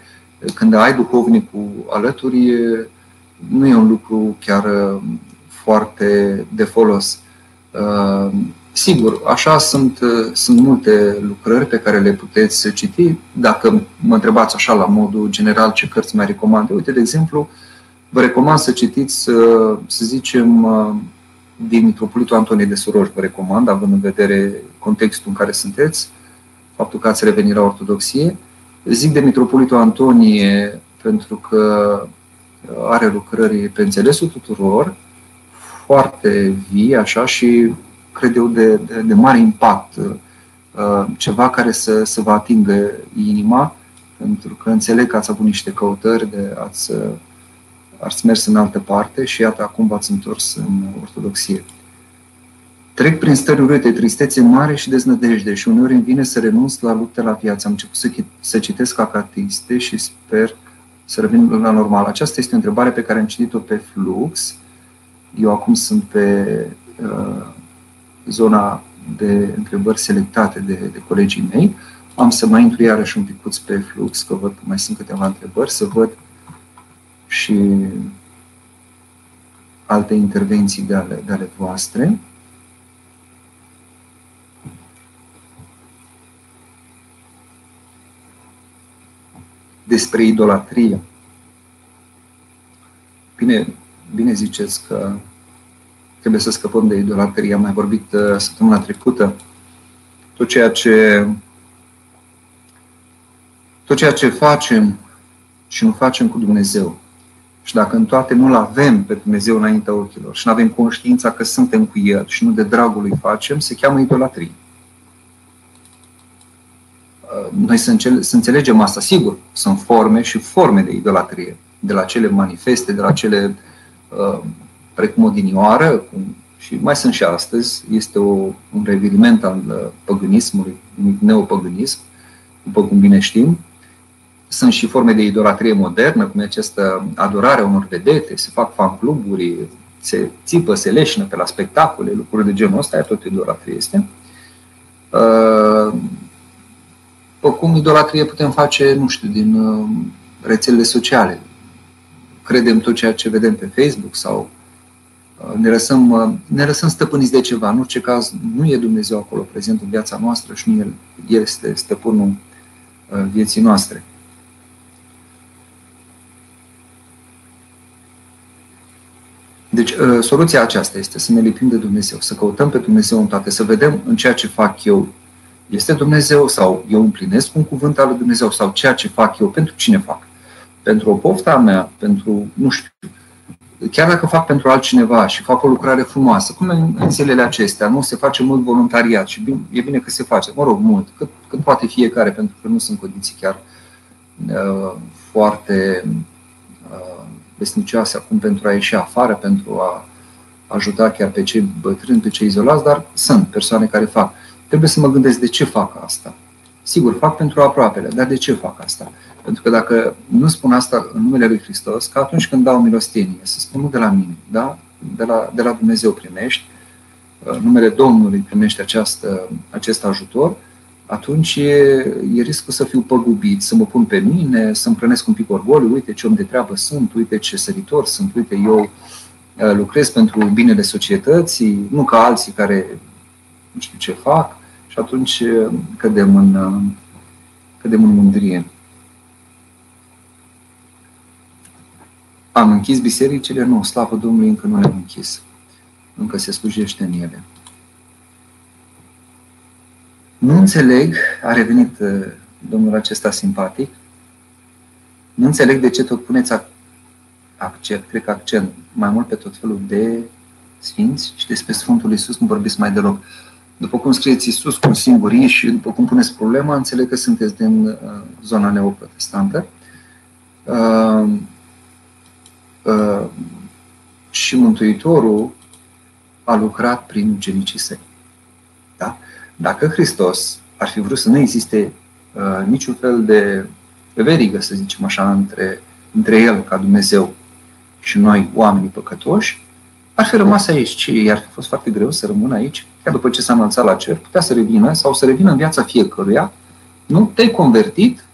când ai duhovnicul alături, nu e un lucru chiar uh, foarte de folos. Uh, sigur, așa sunt, uh, sunt multe lucrări pe care le puteți citi. Dacă mă întrebați așa la modul general ce cărți mai recomand, uite, de exemplu, vă recomand să citiți, să zicem, din Mitropolitul Antonie de Suroș, vă recomand, având în vedere contextul în care sunteți, faptul că ați revenit la ortodoxie. Zic de Mitropolitul Antonie pentru că are lucrări pe înțelesul tuturor, foarte vii, așa, și cred eu de, de, de mare impact. Uh, ceva care să, să vă atingă inima, pentru că înțeleg că ați avut niște căutări, de ați, ați mers în altă parte și iată acum v-ați întors în ortodoxie. Trec prin stări urâte, tristețe mare și deznădejde și uneori îmi vine să renunț la lupte la viață. Am început să, să citesc acatiste și sper să revin la normal. Aceasta este o întrebare pe care am citit-o pe Flux. Eu acum sunt pe uh, zona de întrebări selectate de, de colegii mei. Am să mai intru iarăși un pic pe Flux, că văd că mai sunt câteva întrebări, să văd și alte intervenții de ale, de ale voastre. despre idolatrie. Bine, bine ziceți că trebuie să scăpăm de idolatrie. Am mai vorbit uh, săptămâna trecută. Tot ceea ce tot ceea ce facem și nu facem cu Dumnezeu și dacă în toate nu-L avem pe Dumnezeu înaintea ochilor și nu avem conștiința că suntem cu El și nu de dragul lui facem, se cheamă idolatrie. Uh, noi să, să înțelegem asta. Sigur, sunt forme și forme de idolatrie, de la cele manifeste, de la cele uh, precum odinioară, și mai sunt și astăzi, este o, un reviriment al uh, păgânismului, un neopăgânism, după cum bine știm. Sunt și forme de idolatrie modernă, cum e această adorare a unor vedete, se fac fan-cluburi, se țipă, se leșină pe la spectacole, lucruri de genul ăsta, tot idolatrie este. Uh, după cum idolatrie putem face, nu știu, din uh, rețelele sociale. Credem tot ceea ce vedem pe Facebook sau uh, ne lăsăm, uh, ne lăsăm stăpâniți de ceva. În orice caz, nu e Dumnezeu acolo prezent în viața noastră și nu El este stăpânul vieții noastre. Deci, soluția aceasta este să ne lipim de Dumnezeu, să căutăm pe Dumnezeu în toate, să vedem în ceea ce fac eu este Dumnezeu sau eu împlinesc un cuvânt al lui Dumnezeu sau ceea ce fac eu, pentru cine fac? Pentru o pofta mea, pentru, nu știu, chiar dacă fac pentru altcineva și fac o lucrare frumoasă, cum în, în zilele acestea, nu se face mult voluntariat și bine, e bine că se face, mă rog, mult, cât, cât poate fiecare, pentru că nu sunt condiții chiar uh, foarte uh, vesnicioase acum pentru a ieși afară, pentru a ajuta chiar pe cei bătrâni, pe cei izolați, dar sunt persoane care fac trebuie să mă gândesc de ce fac asta. Sigur, fac pentru aproapele, dar de ce fac asta? Pentru că dacă nu spun asta în numele Lui Hristos, că atunci când dau milostenie, să spun nu de la mine, da? de, la, de la Dumnezeu primești, în numele Domnului primești această, acest ajutor, atunci e, e riscul să fiu păgubit, să mă pun pe mine, să îmi prănesc un pic orgoliu, uite ce om de treabă sunt, uite ce săritor sunt, uite eu uh, lucrez pentru binele societății, nu ca alții care nu știu ce fac și atunci uh, cădem în, uh, cădem în mândrie. Am închis bisericile? Nu, slavă Domnului, încă nu le-am închis. Încă se slujește în ele. Nu înțeleg, a revenit uh, domnul acesta simpatic, nu înțeleg de ce tot puneți accent, cred că accent mai mult pe tot felul de sfinți și despre Sfântul Iisus nu vorbiți mai deloc. După cum scrieți Iisus cu un singur I și după cum puneți problema, înțeleg că sunteți din uh, zona neoprotestantă. Uh, uh, și Mântuitorul a lucrat prin ucenicii săi. Da? Dacă Hristos ar fi vrut să nu existe uh, niciun fel de verigă, să zicem așa, între, între El ca Dumnezeu și noi, oamenii păcătoși, ar fi rămas aici și ar fi fost foarte greu să rămână aici, chiar după ce s-a înălțat la cer, putea să revină sau să revină în viața fiecăruia, nu? Te-ai convertit,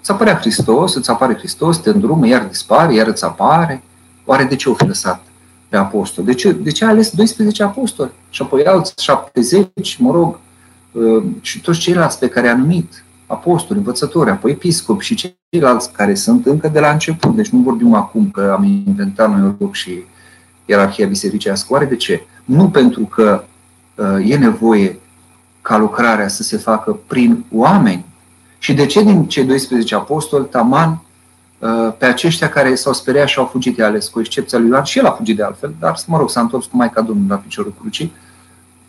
îți apărea Hristos, îți apare Hristos, te îndrumă, iar dispare, iar îți apare. Oare de ce o fi lăsat pe apostol? De ce, de ce a ales 12 apostoli? Și apoi alți 70, mă rog, uh, și toți ceilalți pe care a numit, apostoli, învățători, apoi episcopi și ceilalți care sunt încă de la început. Deci nu vorbim acum că am inventat noi loc și ierarhia bisericească. Oare de ce? Nu pentru că uh, e nevoie ca lucrarea să se facă prin oameni. Și de ce din cei 12 apostoli, Taman, uh, pe aceștia care s-au speriat și au fugit de ales, cu excepția lui Ioan, și el a fugit de altfel, dar, mă rog, s-a întors cu Maica Domnului la piciorul crucii,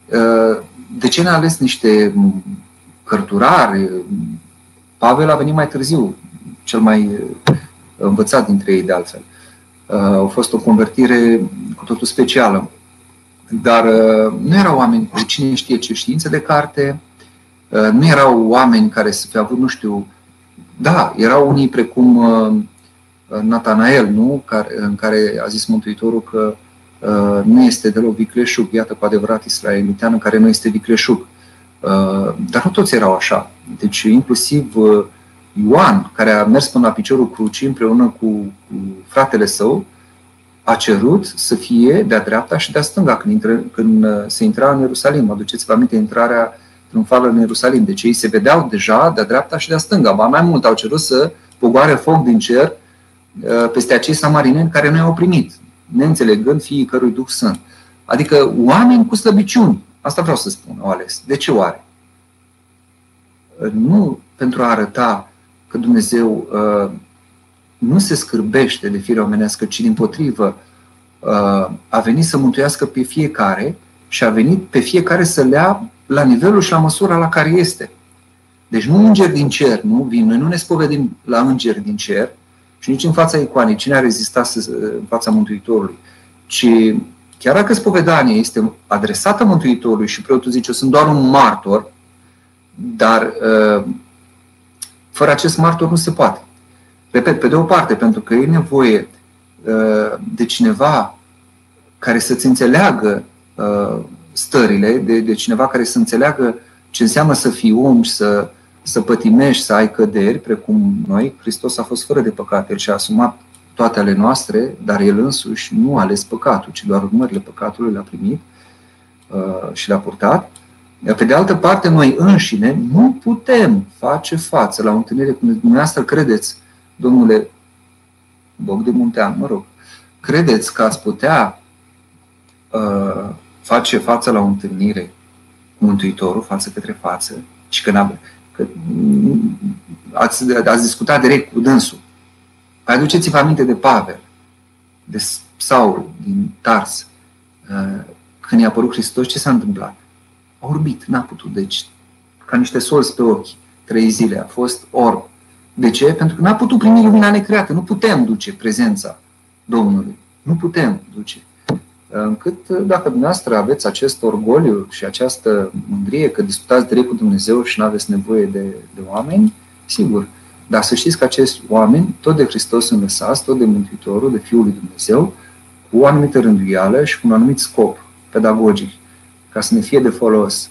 uh, de ce n-a ales niște cărturari? Pavel a venit mai târziu, cel mai învățat dintre ei de altfel. A fost o convertire cu totul specială. Dar uh, nu erau oameni cu cine știe ce științe de carte, uh, nu erau oameni care să fi avut, nu știu, da, erau unii precum uh, Natanael, nu? Care, în care a zis Mântuitorul că nu este deloc vicleșug, iată cu adevărat israelitean în care nu este vicleșug. Dar nu toți erau așa. Deci inclusiv Ioan, care a mers până la piciorul crucii împreună cu, cu fratele său, a cerut să fie de-a dreapta și de-a stânga când, intră, când uh, se intra în Ierusalim. Aduceți-vă aminte intrarea triumfală în Ierusalim. Deci ei se vedeau deja de-a dreapta și de-a stânga. Ba mai mult, au cerut să pogoare foc din cer uh, peste acei samarineni care nu i-au primit, neînțelegând fiii cărui Duh sunt. Adică oameni cu slăbiciuni. Asta vreau să spun, au ales. De ce oare? Uh, nu pentru a arăta că Dumnezeu nu se scârbește de firea omenească, ci din potrivă uh, a venit să mântuiască pe fiecare și a venit pe fiecare să le ia la nivelul și la măsura la care este. Deci nu îngeri din cer, nu vin. Noi nu ne spovedim la îngeri din cer și nici în fața icoanei. Cine a rezistat în fața Mântuitorului? Ci chiar dacă spovedania este adresată Mântuitorului și preotul zice, eu sunt doar un martor, dar uh, fără acest martor nu se poate. Repet, pe de o parte, pentru că e nevoie uh, de cineva care să-ți înțeleagă uh, stările, de, de cineva care să înțeleagă ce înseamnă să fii om și să, să pătimești, să ai căderi, precum noi. Hristos a fost fără de păcat, El și-a asumat toate ale noastre, dar El însuși nu a ales păcatul, ci doar urmările păcatului le-a primit uh, și le-a purtat. Pe de altă parte, noi înșine nu putem face față la o întâlnire cum dumneavoastră credeți domnule Boc de Muntean, mă rog, credeți că ați putea uh, face față la o întâlnire cu Mântuitorul, față către față, și că, că ați, ați discutat direct cu dânsul. Aduceți-vă aminte de Pavel, de Saul din Tars, uh, când i-a apărut Hristos, ce s-a întâmplat? A orbit, n-a putut, deci ca niște solți pe ochi, trei zile, a fost orb. De ce? Pentru că n-a putut primi lumina necreată. Nu putem duce prezența Domnului. Nu putem duce. Încât, dacă dumneavoastră aveți acest orgoliu și această mândrie că discutați direct cu Dumnezeu și nu aveți nevoie de, de oameni, sigur. Dar să știți că acești oameni, tot de Hristos sunt lăsați, tot de Mântuitorul, de Fiul lui Dumnezeu, cu o anumită rânduială și cu un anumit scop pedagogic, ca să ne fie de folos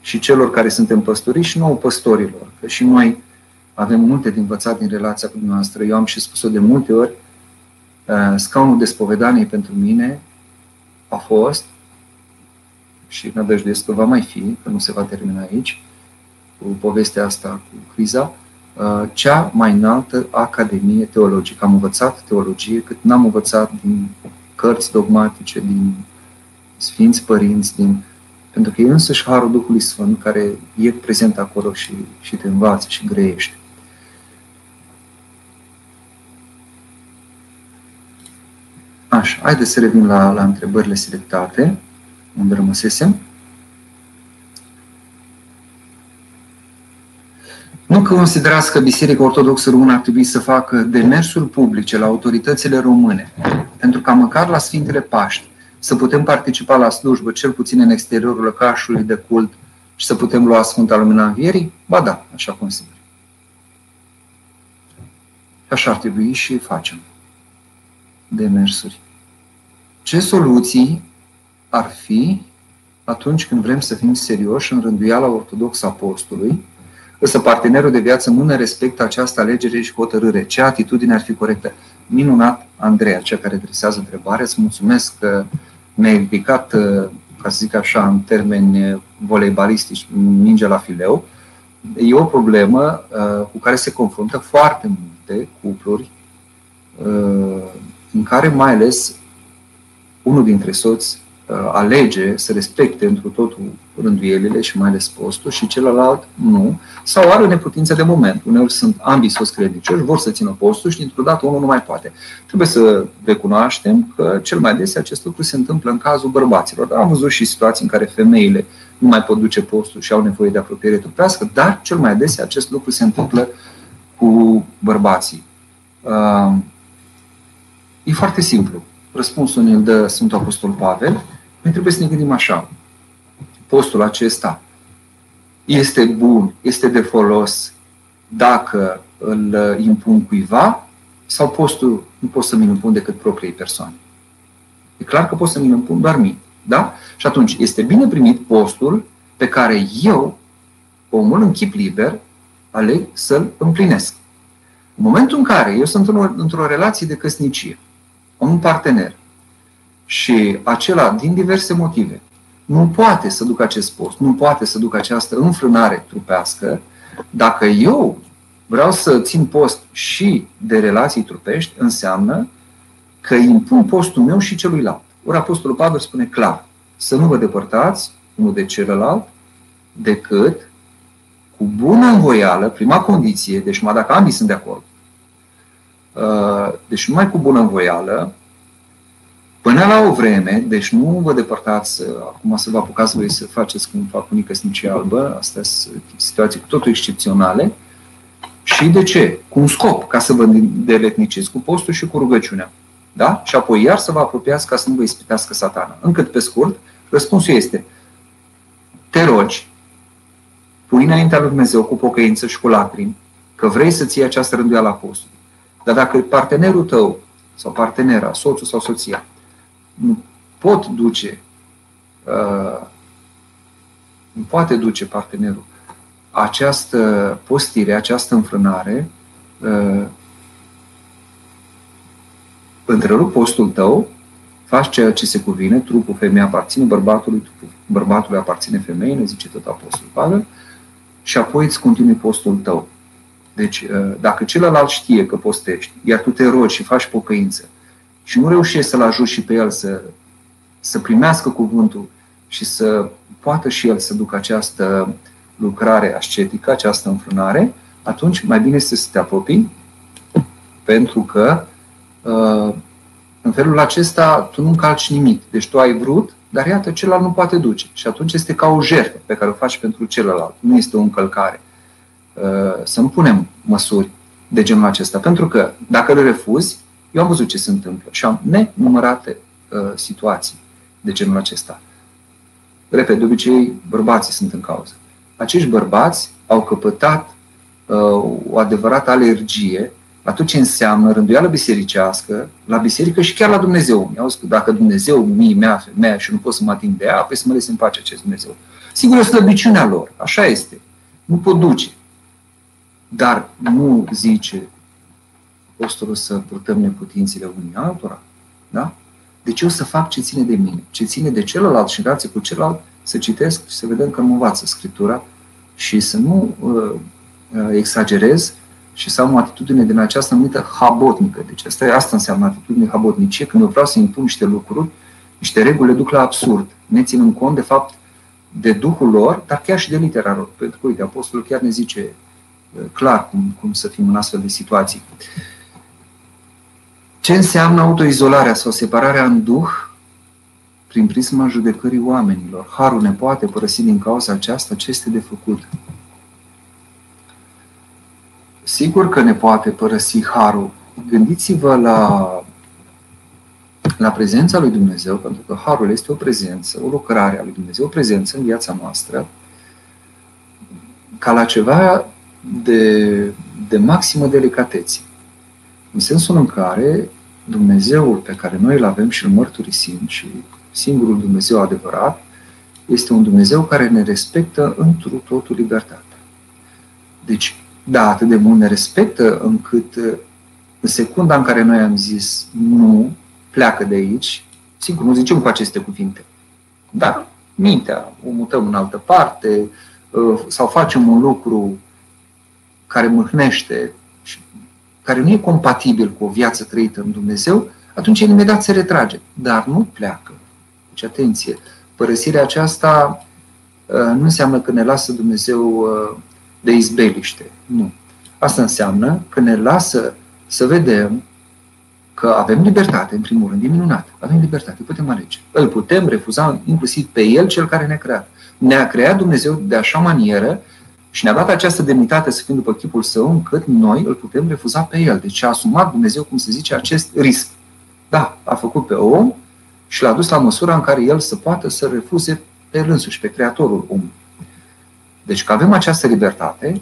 și celor care suntem păstoriți și nouă păstorilor. Că și noi avem multe de învățat din relația cu dumneavoastră. Eu am și spus-o de multe ori, uh, scaunul de spovedanie pentru mine a fost, și nădăjduiesc că va mai fi, că nu se va termina aici, cu povestea asta, cu criza, uh, cea mai înaltă academie teologică. Am învățat teologie cât n-am învățat din cărți dogmatice, din Sfinți Părinți, din pentru că e însăși Harul Duhului Sfânt care e prezent acolo și, și te învață și greiește. Așa, haideți să revin la, la întrebările selectate, unde rămăsesem. Nu considerați că Biserica Ortodoxă Română ar trebui să facă demersuri publice la autoritățile române, pentru ca măcar la Sfintele Paști să putem participa la slujbă, cel puțin în exteriorul lăcașului de cult, și să putem lua Sfânta Lumina Învierii? Ba da, așa consider. Așa ar trebui și facem demersuri. Ce soluții ar fi atunci când vrem să fim serioși în rânduiala ortodoxă apostolului, însă partenerul de viață nu ne respectă această alegere și hotărâre. Ce atitudine ar fi corectă? Minunat, Andreea, cea care adresează întrebarea. Îți mulțumesc că mi-ai ridicat, ca să zic așa, în termeni voleibalistici, minge la fileu. E o problemă uh, cu care se confruntă foarte multe cupluri uh, în care mai ales unul dintre soți uh, alege să respecte întru totul rânduielile și mai ales postul și celălalt nu, sau are neputință de moment. Uneori sunt ambii soți credincioși, vor să țină postul și dintr-o dată unul nu mai poate. Trebuie să recunoaștem că cel mai des acest lucru se întâmplă în cazul bărbaților. Dar am văzut și situații în care femeile nu mai pot duce postul și au nevoie de apropiere trupească, dar cel mai des acest lucru se întâmplă cu bărbații. Uh, E foarte simplu. Răspunsul ne-l dă Sfântul Apostol Pavel. Noi trebuie să ne gândim așa. Postul acesta este bun, este de folos dacă îl impun cuiva sau postul nu pot să mi-l impun decât propriei persoane. E clar că pot să mi-l impun doar mie. Da? Și atunci este bine primit postul pe care eu, omul în chip liber, aleg să-l împlinesc. În momentul în care eu sunt într-o relație de căsnicie un partener și acela, din diverse motive, nu poate să ducă acest post, nu poate să ducă această înfrânare trupească, dacă eu vreau să țin post și de relații trupești, înseamnă că impun postul meu și celuilalt. Ori Apostolul Pavel spune clar, să nu vă depărtați unul de celălalt, decât cu bună învoială, prima condiție, deci mai dacă ambii sunt de acord, Uh, deci numai cu bună învoială, până la o vreme, deci nu vă depărtați, uh, acum să vă apucați voi să faceți cum fac unii căsnicie albă, astea sunt situații cu totul excepționale, și de ce? Cu un scop, ca să vă deletniciți cu postul și cu rugăciunea. Da? Și apoi iar să vă apropiați ca să nu vă ispitească satana. Încât pe scurt, răspunsul este te rogi, pui înaintea lui Dumnezeu cu pocăință și cu lacrimi, că vrei să ții această rânduială a postului. Dar dacă partenerul tău sau partenera, soțul sau soția, nu pot duce, uh, nu poate duce partenerul această postire, această înfrânare, uh, întrerup postul tău, faci ceea ce se cuvine, trupul femeii aparține bărbatului, trupul bărbatului aparține femeii, ne zice tot Apostolul Pavel, și apoi îți continui postul tău. Deci, uh, dacă celălalt știe că postești, iar tu te rogi și faci pocăință și nu reușești să-l ajuți și pe el să, să primească cuvântul și să poată și el să ducă această lucrare ascetică, această înfrânare, atunci mai bine este să te apropii, pentru că uh, în felul acesta tu nu încalci nimic. Deci tu ai vrut, dar iată, celălalt nu poate duce. Și atunci este ca o jertfă pe care o faci pentru celălalt. Nu este o încălcare. Uh, să nu punem măsuri de genul acesta. Pentru că dacă le refuzi, eu am văzut ce se întâmplă și am nenumărate uh, situații de genul acesta. Repet, de obicei, bărbații sunt în cauză. Acești bărbați au căpătat uh, o adevărată alergie la tot ce înseamnă rânduială bisericească, la biserică și chiar la Dumnezeu. Mi-au spus că dacă Dumnezeu mi mea, femeia și nu pot să mă ating de ea, apoi să mă lăs în pace acest Dumnezeu. Sigur, o slăbiciunea lor, așa este. Nu pot duce. Dar nu zice apostolul să purtăm neputințele unii altora. Da? Deci eu să fac ce ține de mine, ce ține de celălalt și relație cu celălalt, să citesc și să vedem că nu învață Scriptura și să nu uh, uh, exagerez și să am o atitudine din această numită habotnică. Deci asta, asta înseamnă atitudine habotnicie, când eu vreau să impun niște lucruri, niște reguli le duc la absurd, ne ținând cont, de fapt, de Duhul lor, dar chiar și de litera lor. Pentru că, uite, Apostolul chiar ne zice clar cum, cum să fim în astfel de situații. Ce înseamnă autoizolarea sau separarea în duh prin prisma judecării oamenilor? Harul ne poate părăsi din cauza aceasta ce este de făcut. sigur că ne poate părăsi harul. Gândiți-vă la, la prezența lui Dumnezeu, pentru că harul este o prezență, o lucrare a lui Dumnezeu, o prezență în viața noastră, ca la ceva de, de maximă delicatețe. În sensul în care Dumnezeul pe care noi îl avem și îl mărturisim și singurul Dumnezeu adevărat, este un Dumnezeu care ne respectă întru totul libertatea. Deci, da, atât de mult ne respectă încât în secunda în care noi am zis nu, pleacă de aici, sigur, nu zicem cu aceste cuvinte, dar mintea o mutăm în altă parte uh, sau facem un lucru care mâhnește și care nu e compatibil cu o viață trăită în Dumnezeu, atunci el imediat se retrage. Dar nu pleacă. Deci, atenție, părăsirea aceasta uh, nu înseamnă că ne lasă Dumnezeu uh, de izbeliște. Nu. Asta înseamnă că ne lasă să vedem că avem libertate, în primul rând, e minunat. Avem libertate, putem alege. Îl putem refuza inclusiv pe El, cel care ne-a creat. Ne-a creat Dumnezeu de așa manieră și ne-a dat această demnitate să fim după chipul Său, încât noi îl putem refuza pe El. Deci a asumat Dumnezeu, cum se zice, acest risc. Da, a făcut pe om și l-a dus la măsura în care El să poată să refuze pe El însuși, pe Creatorul omului. Deci că avem această libertate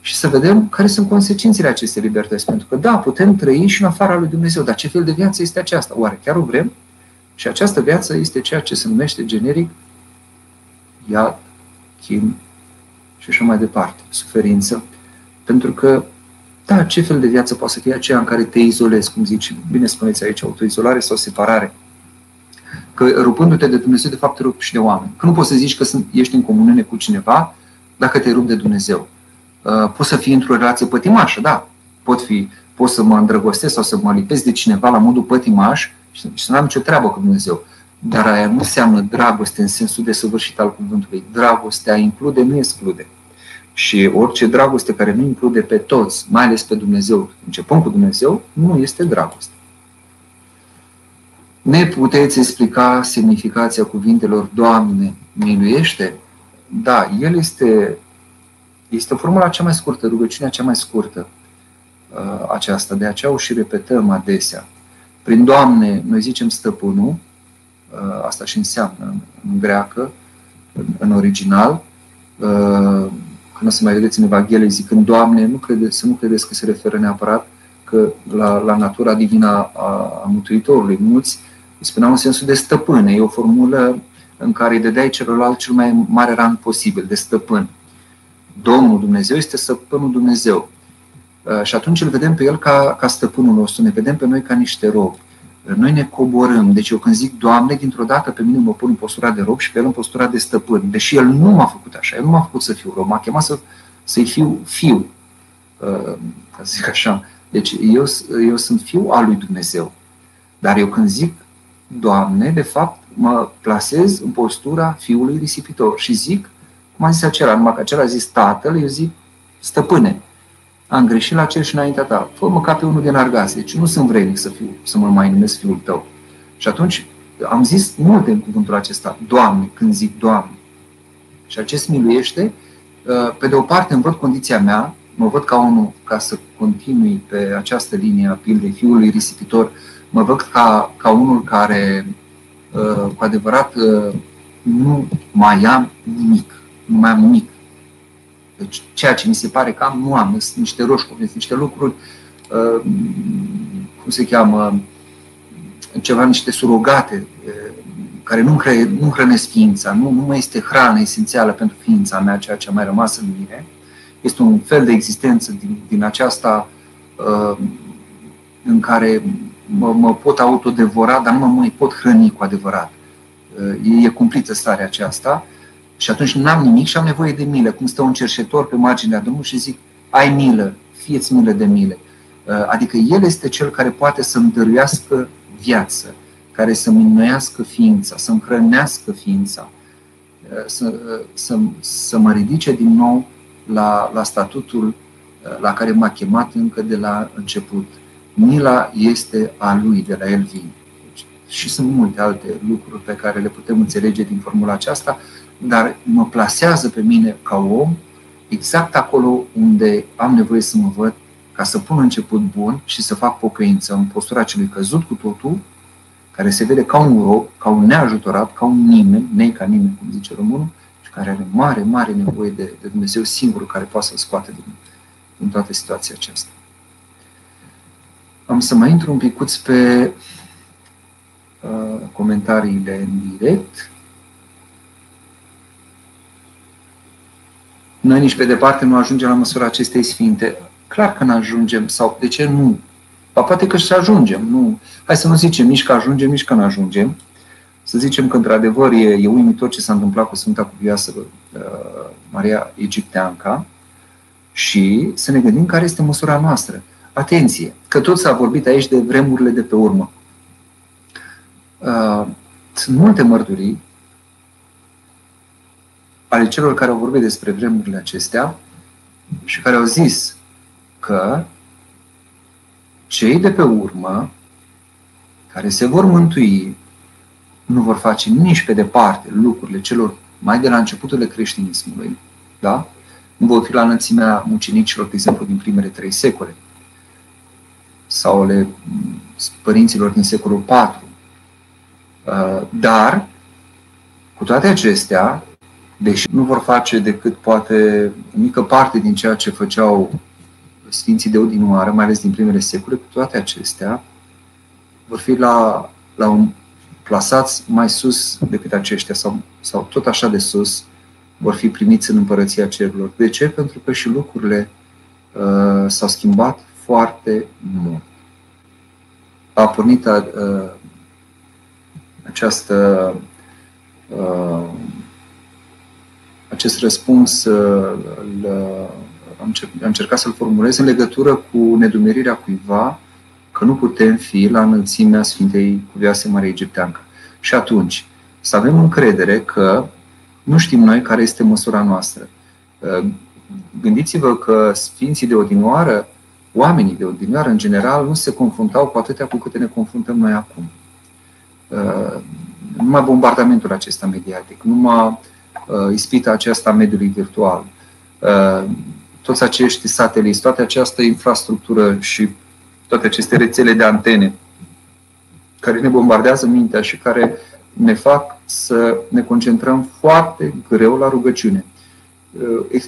și să vedem care sunt consecințele acestei libertăți. Pentru că, da, putem trăi și în afara lui Dumnezeu, dar ce fel de viață este aceasta? Oare chiar o vrem? Și această viață este ceea ce se numește generic iad, chin și așa mai departe, suferință. Pentru că, da, ce fel de viață poate să fie aceea în care te izolezi, cum zici, bine spuneți aici, autoizolare sau separare. Că rupându-te de Dumnezeu, de fapt te rupi și de oameni. Că nu poți să zici că ești în comuniune cu cineva dacă te rupi de Dumnezeu. Uh, poți să fii într-o relație pătimașă, da. Pot fi, pot să mă îndrăgostesc sau să mă lipesc de cineva la modul pătimaș și să nu am nicio treabă cu Dumnezeu. Dar aia nu înseamnă dragoste în sensul de săvârșit al cuvântului. Dragostea include, nu exclude. Și orice dragoste care nu include pe toți, mai ales pe Dumnezeu, începând cu Dumnezeu, nu este dragoste. Ne puteți explica semnificația cuvintelor Doamne, miluiește? Da, el este, este formula cea mai scurtă, rugăciunea cea mai scurtă uh, aceasta, de aceea o și repetăm adesea. Prin Doamne, noi zicem stăpânul, uh, asta și înseamnă în, în greacă, în, în original, uh, când o să mai vedeți în Evanghelie zicând Doamne, nu crede, să nu credeți că se referă neapărat că la, la natura divină a, a Mântuitorului. Mulți îi spuneau în sensul de stăpâne. E o formulă în care îi dădeai celălalt cel mai mare rang posibil, de stăpân. Domnul Dumnezeu este stăpânul Dumnezeu. Uh, și atunci îl vedem pe el ca, ca stăpânul nostru, ne vedem pe noi ca niște robi. Uh, noi ne coborâm. Deci eu când zic Doamne, dintr-o dată pe mine mă pun în postura de rob și pe el în postura de stăpân. Deși el nu m-a făcut așa, el nu m-a făcut să fiu rob, m-a chemat să, să-i fiu fiu. Uh, ca să zic așa. Deci eu, eu sunt fiu al lui Dumnezeu. Dar eu când zic Doamne, de fapt, mă plasez în postura fiului risipitor și zic, cum a zis acela, numai că acela a zis tatăl, eu zic, stăpâne, am greșit la cer și înaintea ta, fă-mă ca pe unul din argase, deci nu sunt vrednic să, fiu, să mă mai numesc fiul tău. Și atunci am zis multe în cuvântul acesta, Doamne, când zic Doamne. Și acest miluiește, uh, pe de o parte îmi văd condiția mea, mă văd ca unul ca să continui pe această linie a pildei fiului risipitor, mă văd ca, ca unul care Uh, cu adevărat uh, nu mai am nimic. Nu mai am nimic. Deci ceea ce mi se pare că am, nu am. Sunt niște roșcuri, sunt niște lucruri, uh, cum se cheamă, ceva, niște surogate care nu, cre, nu hrănesc ființa, nu, nu mai este hrană esențială pentru ființa mea, ceea ce a mai rămas în mine. Este un fel de existență din, din aceasta în care mă, mă pot autodevora, dar nu mă mai pot hrăni cu adevărat. E, e cumplită starea aceasta și atunci n-am nimic și am nevoie de milă. Cum stă un cerșetor pe marginea drumului și zic, ai milă, fieți milă de mile. Adică El este Cel care poate să-mi dăruiască viață, care să-mi înnoiască ființa, să-mi hrănească ființa, să, să, să mă ridice din nou la, la statutul la care m-a chemat încă de la început mila este a lui, de la el vin. Deci, și sunt multe alte lucruri pe care le putem înțelege din formula aceasta, dar mă plasează pe mine ca om exact acolo unde am nevoie să mă văd ca să pun început bun și să fac pocăință în postura celui căzut cu totul, care se vede ca un rob, ca un neajutorat, ca un nimeni, nei ca nimeni, cum zice românul, și care are mare, mare nevoie de, de Dumnezeu singurul care poate să-l scoate din, din toată situația aceasta. Am să mai intru un picuț pe uh, comentariile în direct. Noi nici pe departe nu ajungem la măsura acestei sfinte. Clar că nu ajungem, sau de ce nu? Ba, poate că și ajungem. Nu. Hai să nu zicem nici că ajungem, nici că nu ajungem. Să zicem că, într-adevăr, e, e uimitor ce s-a întâmplat cu Sfânta Cuvioasă uh, Maria Egipteanca și să ne gândim care este măsura noastră. Atenție, că tot s-a vorbit aici de vremurile de pe urmă. Uh, sunt multe mărturii ale celor care au vorbit despre vremurile acestea și care au zis că cei de pe urmă, care se vor mântui, nu vor face nici pe departe lucrurile celor mai de la începutul creștinismului, da? nu vor fi la înălțimea mucenicilor, de exemplu, din primele trei secole, sau ale părinților din secolul IV. Uh, dar, cu toate acestea, deși nu vor face decât poate o mică parte din ceea ce făceau Sfinții de Odinoară, mai ales din primele secole, cu toate acestea, vor fi la, la un, plasați mai sus decât aceștia sau, sau tot așa de sus, vor fi primiți în împărăția cerurilor. De ce? Pentru că și lucrurile uh, s-au schimbat foarte mult. A pornit uh, această uh, acest răspuns uh, am încercat să-l formulez în legătură cu nedumerirea cuiva că nu putem fi la înălțimea Sfintei Cuvioase Maria Egipteancă. Și atunci, să avem încredere că nu știm noi care este măsura noastră. Uh, gândiți-vă că Sfinții de odinoară, oamenii de odinoară în general, nu se confruntau cu atâtea cu câte ne confruntăm noi acum. Uh, numai bombardamentul acesta mediatic, numai uh, ispita aceasta mediului virtual, toți acești sateliți, toată această infrastructură și toate aceste rețele de antene care ne bombardează mintea și care ne fac să ne concentrăm foarte greu la rugăciune. Uh,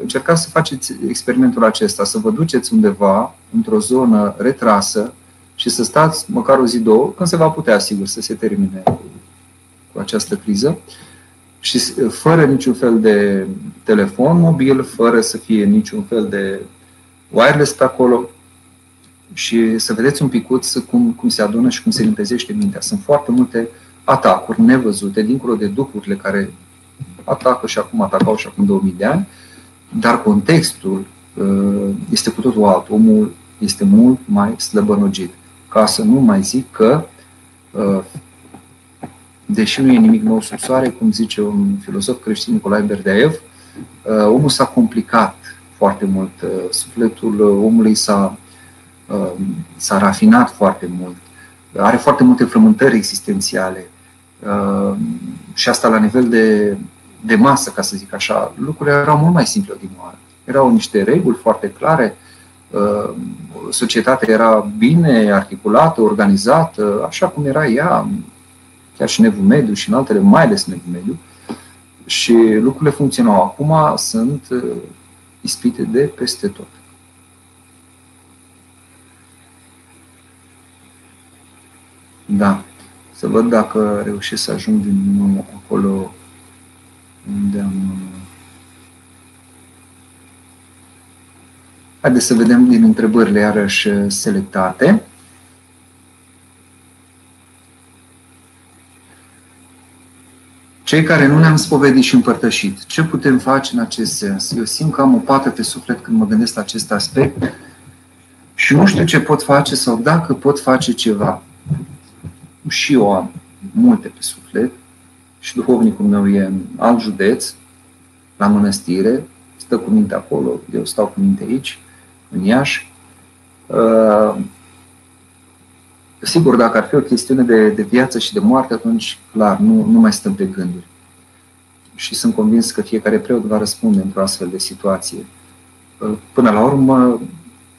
încercați să faceți experimentul acesta, să vă duceți undeva într-o zonă retrasă și să stați măcar o zi, două, când se va putea, sigur, să se termine cu această criză, și fără niciun fel de telefon mobil, fără să fie niciun fel de wireless pe acolo și să vedeți un picuț cum, cum se adună și cum se limpezește mintea. Sunt foarte multe atacuri nevăzute, dincolo de duhurile care atacă și acum atacau și acum 2000 de ani, dar contextul uh, este cu totul alt. Omul este mult mai slăbănogit. Ca să nu mai zic că uh, deși nu e nimic nou sub soare, cum zice un filosof creștin, Nicolae Berdeev, uh, omul s-a complicat foarte mult. Uh, sufletul uh, omului s-a, s-a rafinat foarte mult. Are foarte multe frământări existențiale. Și asta la nivel de, de masă, ca să zic așa. Lucrurile erau mult mai simple din oară. Erau niște reguli foarte clare, societatea era bine articulată, organizată, așa cum era ea, chiar și Nevul Mediu și în altele, mai ales Nevul Mediu, și lucrurile funcționau. Acum sunt uh, ispite de peste tot. Da. Să văd dacă reușesc să ajung din nou acolo unde am... Uh, Haideți să vedem din întrebările iarăși selectate. Cei care nu ne-am spovedit și împărtășit, ce putem face în acest sens? Eu simt că am o pată pe suflet când mă gândesc la acest aspect și nu știu ce pot face sau dacă pot face ceva. Și eu am multe pe suflet și duhovnicul meu e în alt județ, la mănăstire, stă cu minte acolo, eu stau cu minte aici, în Iași. Uh, Sigur, dacă ar fi o chestiune de, de viață și de moarte, atunci, clar, nu, nu mai stăm pe gânduri. Și sunt convins că fiecare preot va răspunde într-o astfel de situație. Până la urmă,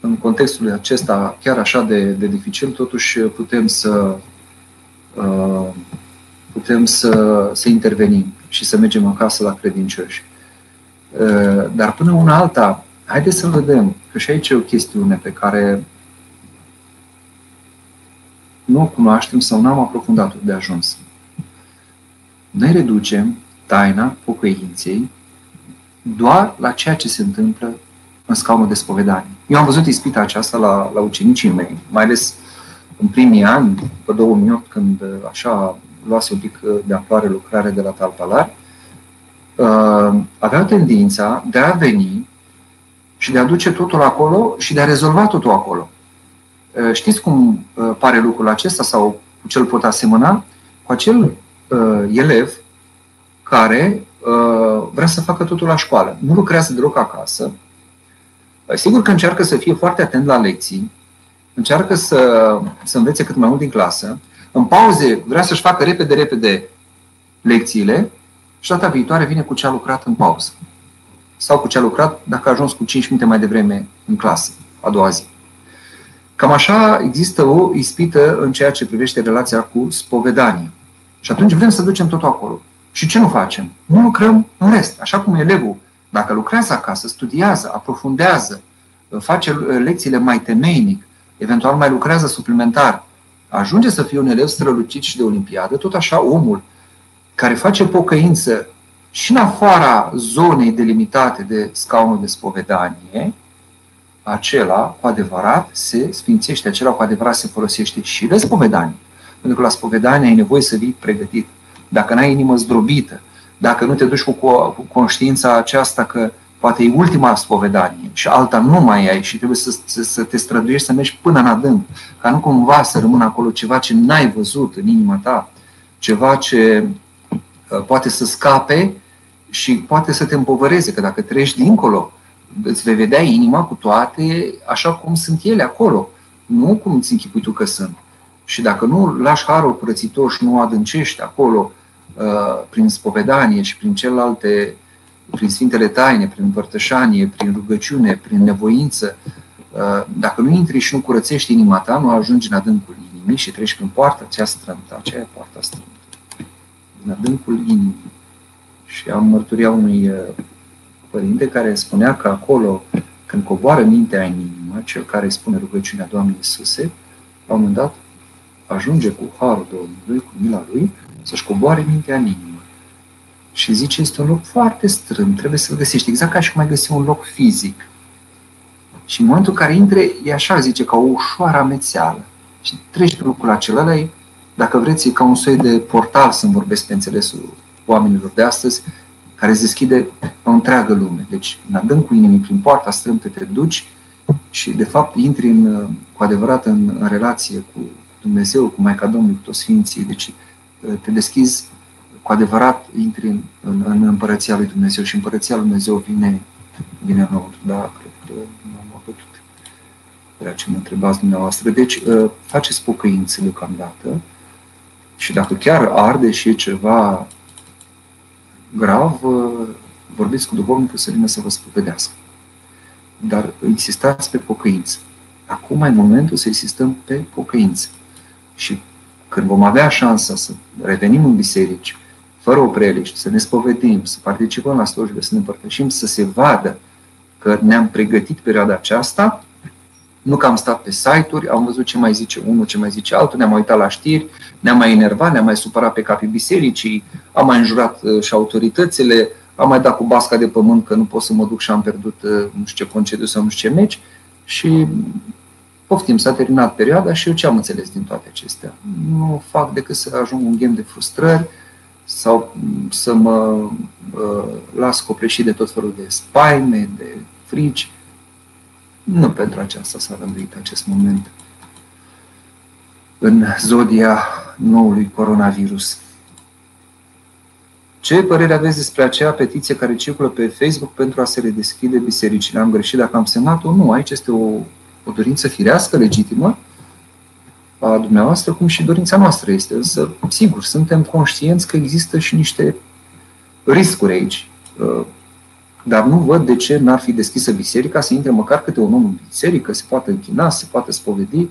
în contextul acesta chiar așa de, de dificil, totuși putem să uh, putem să, să intervenim și să mergem acasă la credincioși. Uh, dar până una alta, haideți să vedem că și aici e o chestiune pe care nu o cunoaștem sau n-am aprofundat-o de ajuns. Noi reducem taina pocăinței doar la ceea ce se întâmplă în scaunul de spovedanie. Eu am văzut ispita aceasta la, la ucenicii mei, mai ales în primii ani, după 2008, când așa luase un pic de amploare lucrare de la Talpalar, uh, aveau tendința de a veni și de a duce totul acolo și de a rezolva totul acolo. Uh, știți cum uh, pare lucrul acesta sau cu ce îl pot asemăna? Cu acel elev care vrea să facă totul la școală. Nu lucrează deloc acasă, Păi, sigur că încearcă să fie foarte atent la lecții, încearcă să, să învețe cât mai mult din clasă, în pauze vrea să-și facă repede, repede lecțiile și data viitoare vine cu ce a lucrat în pauză. Sau cu ce a lucrat dacă a ajuns cu 5 minute mai devreme în clasă, a doua zi. Cam așa există o ispită în ceea ce privește relația cu spovedanie. Și atunci vrem să ducem totul acolo. Și ce nu facem? Nu lucrăm în rest. Așa cum elevul dacă lucrează acasă, studiază, aprofundează, face lecțiile mai temeinic, eventual mai lucrează suplimentar, ajunge să fie un elev strălucit și de olimpiadă, tot așa omul care face pocăință și în afara zonei delimitate de scaunul de spovedanie, acela cu adevărat se sfințește, acela cu adevărat se folosește și de spovedanie. Pentru că la spovedanie ai nevoie să vii pregătit. Dacă n-ai inimă zdrobită, dacă nu te duci cu, cu conștiința aceasta că poate e ultima spovedanie și alta nu mai ai și trebuie să, să, să te străduiești să mergi până în adânc, ca nu cumva să rămână acolo ceva ce n-ai văzut în inima ta, ceva ce uh, poate să scape și poate să te împovăreze, că dacă treci dincolo, îți vei vedea inima cu toate așa cum sunt ele acolo, nu cum îți închipui tu că sunt. Și dacă nu lași harul curățitor și nu o adâncești acolo, Uh, prin spovedanie și prin celelalte, prin Sfintele Taine, prin împărtășanie, prin rugăciune, prin nevoință, uh, dacă nu intri și nu curățești inima ta, nu ajungi în adâncul inimii și treci prin poarta aceea strâmtă, aceea e poarta strâmtă. În adâncul inimii. Și am mărturia unui uh, părinte care spunea că acolo, când coboară mintea în inimă, cel care spune rugăciunea Doamnei Iisuse, la un moment dat ajunge cu harul Domnului, cu mila Lui, să-și coboare mintea în inimă. Și zice, este un loc foarte strâmb, trebuie să-l găsești, exact ca și cum ai găsi un loc fizic. Și în momentul în care intre, e așa, zice, ca o ușoară amețeală. Și treci pe lucrul acela, e, dacă vreți, e ca un soi de portal, să-mi vorbesc pe înțelesul oamenilor de astăzi, care se deschide o întreagă lume. Deci, în adâncul inimii, prin poarta strâmtă, te duci și, de fapt, intri în, cu adevărat în, în relație cu Dumnezeu, cu Maica Domnului, cu toți Sfinții. Deci, te deschizi cu adevărat, intri în, în, în împărăția lui Dumnezeu și împărăția lui Dumnezeu vine, vine înăuntru. Da, cred că nu am avut ceea ce mă întrebați dumneavoastră. Deci, uh, faceți pocăință deocamdată și dacă chiar arde și e ceva grav, uh, vorbiți cu duhovnicul să vină să vă spovedească. Dar insistați pe pocăință. Acum e momentul să insistăm pe pocăință. Și când vom avea șansa să revenim în biserici, fără opreliști, să ne spovedim, să participăm la slujbe, să ne împărtășim, să se vadă că ne-am pregătit perioada aceasta, nu că am stat pe site-uri, am văzut ce mai zice unul, ce mai zice altul, ne-am uitat la știri, ne-am mai enervat, ne-am mai supărat pe capii bisericii, am mai înjurat uh, și autoritățile, am mai dat cu basca de pământ că nu pot să mă duc și am pierdut uh, nu știu ce concediu sau nu știu ce meci și Poftim, s-a terminat perioada și eu ce am înțeles din toate acestea? Nu fac decât să ajung un ghem de frustrări sau să mă uh, las copleșit de tot felul de spaime, de frici. Nu pentru aceasta s-a rânduit acest moment în zodia noului coronavirus. Ce părere aveți despre acea petiție care circulă pe Facebook pentru a se redeschide bisericile? Am greșit dacă am semnat-o? Nu, aici este o o dorință firească, legitimă, a dumneavoastră, cum și dorința noastră este. Însă, sigur, suntem conștienți că există și niște riscuri aici. Uh, Dar nu văd de ce n-ar fi deschisă biserica să intre măcar câte un om în biserică, se poate închina, se poate spovedi.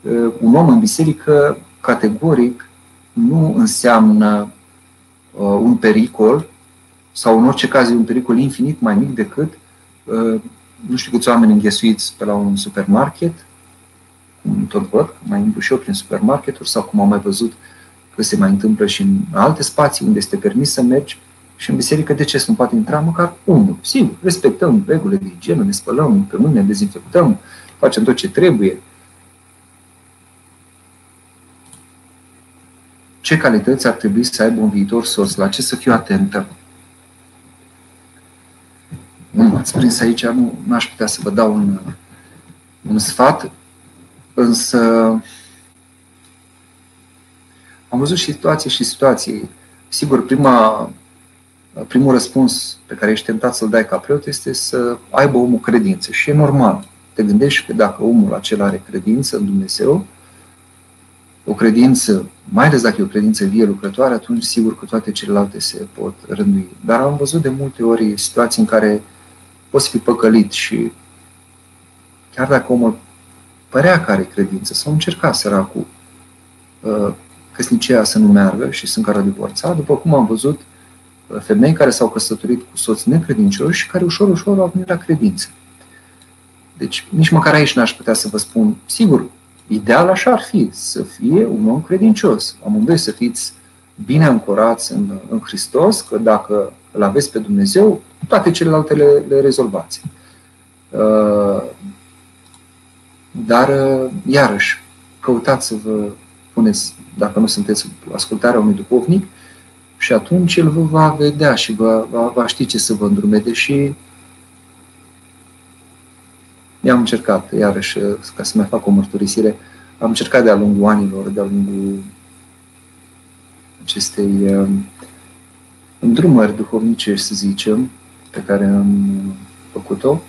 Uh, un om în biserică, categoric, nu înseamnă uh, un pericol sau în orice caz e un pericol infinit mai mic decât uh, nu știu câți oameni înghesuiți pe la un supermarket, cum tot văd, mai intru și eu prin supermarketuri sau cum am mai văzut că se mai întâmplă și în alte spații unde este permis să mergi și în biserică de ce să nu poate intra măcar unul? Sigur, respectăm regulile de igienă, ne spălăm pe mâini, ne dezinfectăm, facem tot ce trebuie. Ce calități ar trebui să aibă un viitor sos? La ce să fiu atentă? Nu m-ați prins aici, nu aș putea să vă dau un, un sfat, însă am văzut și situații și situații. Sigur, prima, primul răspuns pe care ești tentat să-l dai ca preot este să aibă omul credință. Și e normal. Te gândești că dacă omul acela are credință în Dumnezeu, o credință, mai ales dacă e o credință vie lucrătoare, atunci sigur că toate celelalte se pot rândui. Dar am văzut de multe ori situații în care poți fi păcălit și chiar dacă omul părea că are credință sau încerca săracul uh, căsnicia să nu meargă și sunt care divorța, după cum am văzut uh, femei care s-au căsătorit cu soți necredincioși și care ușor, ușor au venit la credință. Deci nici măcar aici n-aș putea să vă spun, sigur, ideal așa ar fi, să fie un om credincios. Amândoi să fiți bine ancorați în, în Hristos, că dacă îl aveți pe Dumnezeu, toate celelalte le, le rezolvați. Uh, dar, uh, iarăși, căutați să vă puneți, dacă nu sunteți ascultarea unui duhovnic, și atunci el vă va vedea și va, va, va ști ce să vă îndrumede și i-am încercat, iarăși, ca să mai fac o mărturisire, am încercat de-a lungul anilor, de-a lungul acestei uh, îndrumări duhovnicești, să zicem, pe care am făcut-o,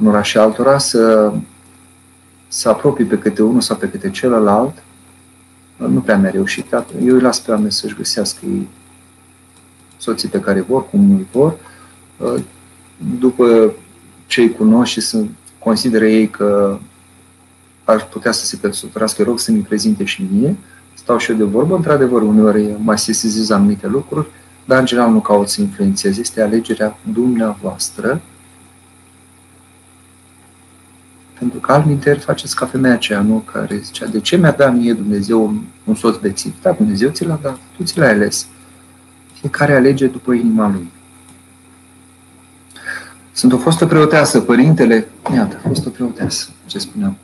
unora și altora, să, să apropii pe câte unul sau pe câte celălalt, nu prea mi-a reușit. Eu îi las pe oameni să-și găsească ei soții pe care vor, cum îi vor. După ce îi cunosc și să consideră ei că ar putea să se căsătorească, rog să mi prezinte și mie, stau și eu de vorbă, într-adevăr, uneori mai sesizez anumite lucruri, dar în general nu caut să influențez. Este alegerea dumneavoastră. Pentru că altminteri faceți ca femeia aceea, nu? Care zicea, de ce mi-a dat mie Dumnezeu un soț bețiv? Da, Dumnezeu ți l-a dat, tu ți l-ai ales. Fiecare alege după inima lui. Sunt o fostă preoteasă, părintele, iată, fostă preoteasă, ce spuneam.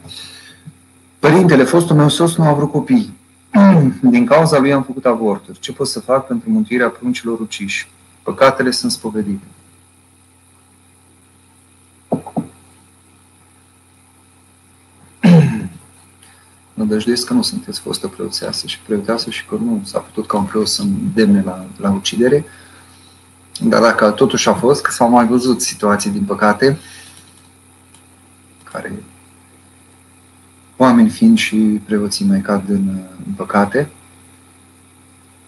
Părintele, fostul meu soț nu a vrut copii. Din cauza lui am făcut avorturi. Ce pot să fac pentru mântuirea pruncilor uciși? Păcatele sunt spovedite. Nădăjduiesc că nu sunteți fostă preoțeasă și preoteasă și că nu s-a putut ca un preot să demne la, la ucidere. Dar dacă totuși a fost, că s-au mai văzut situații, din păcate, care oameni fiind și preoții mai cad în, în păcate.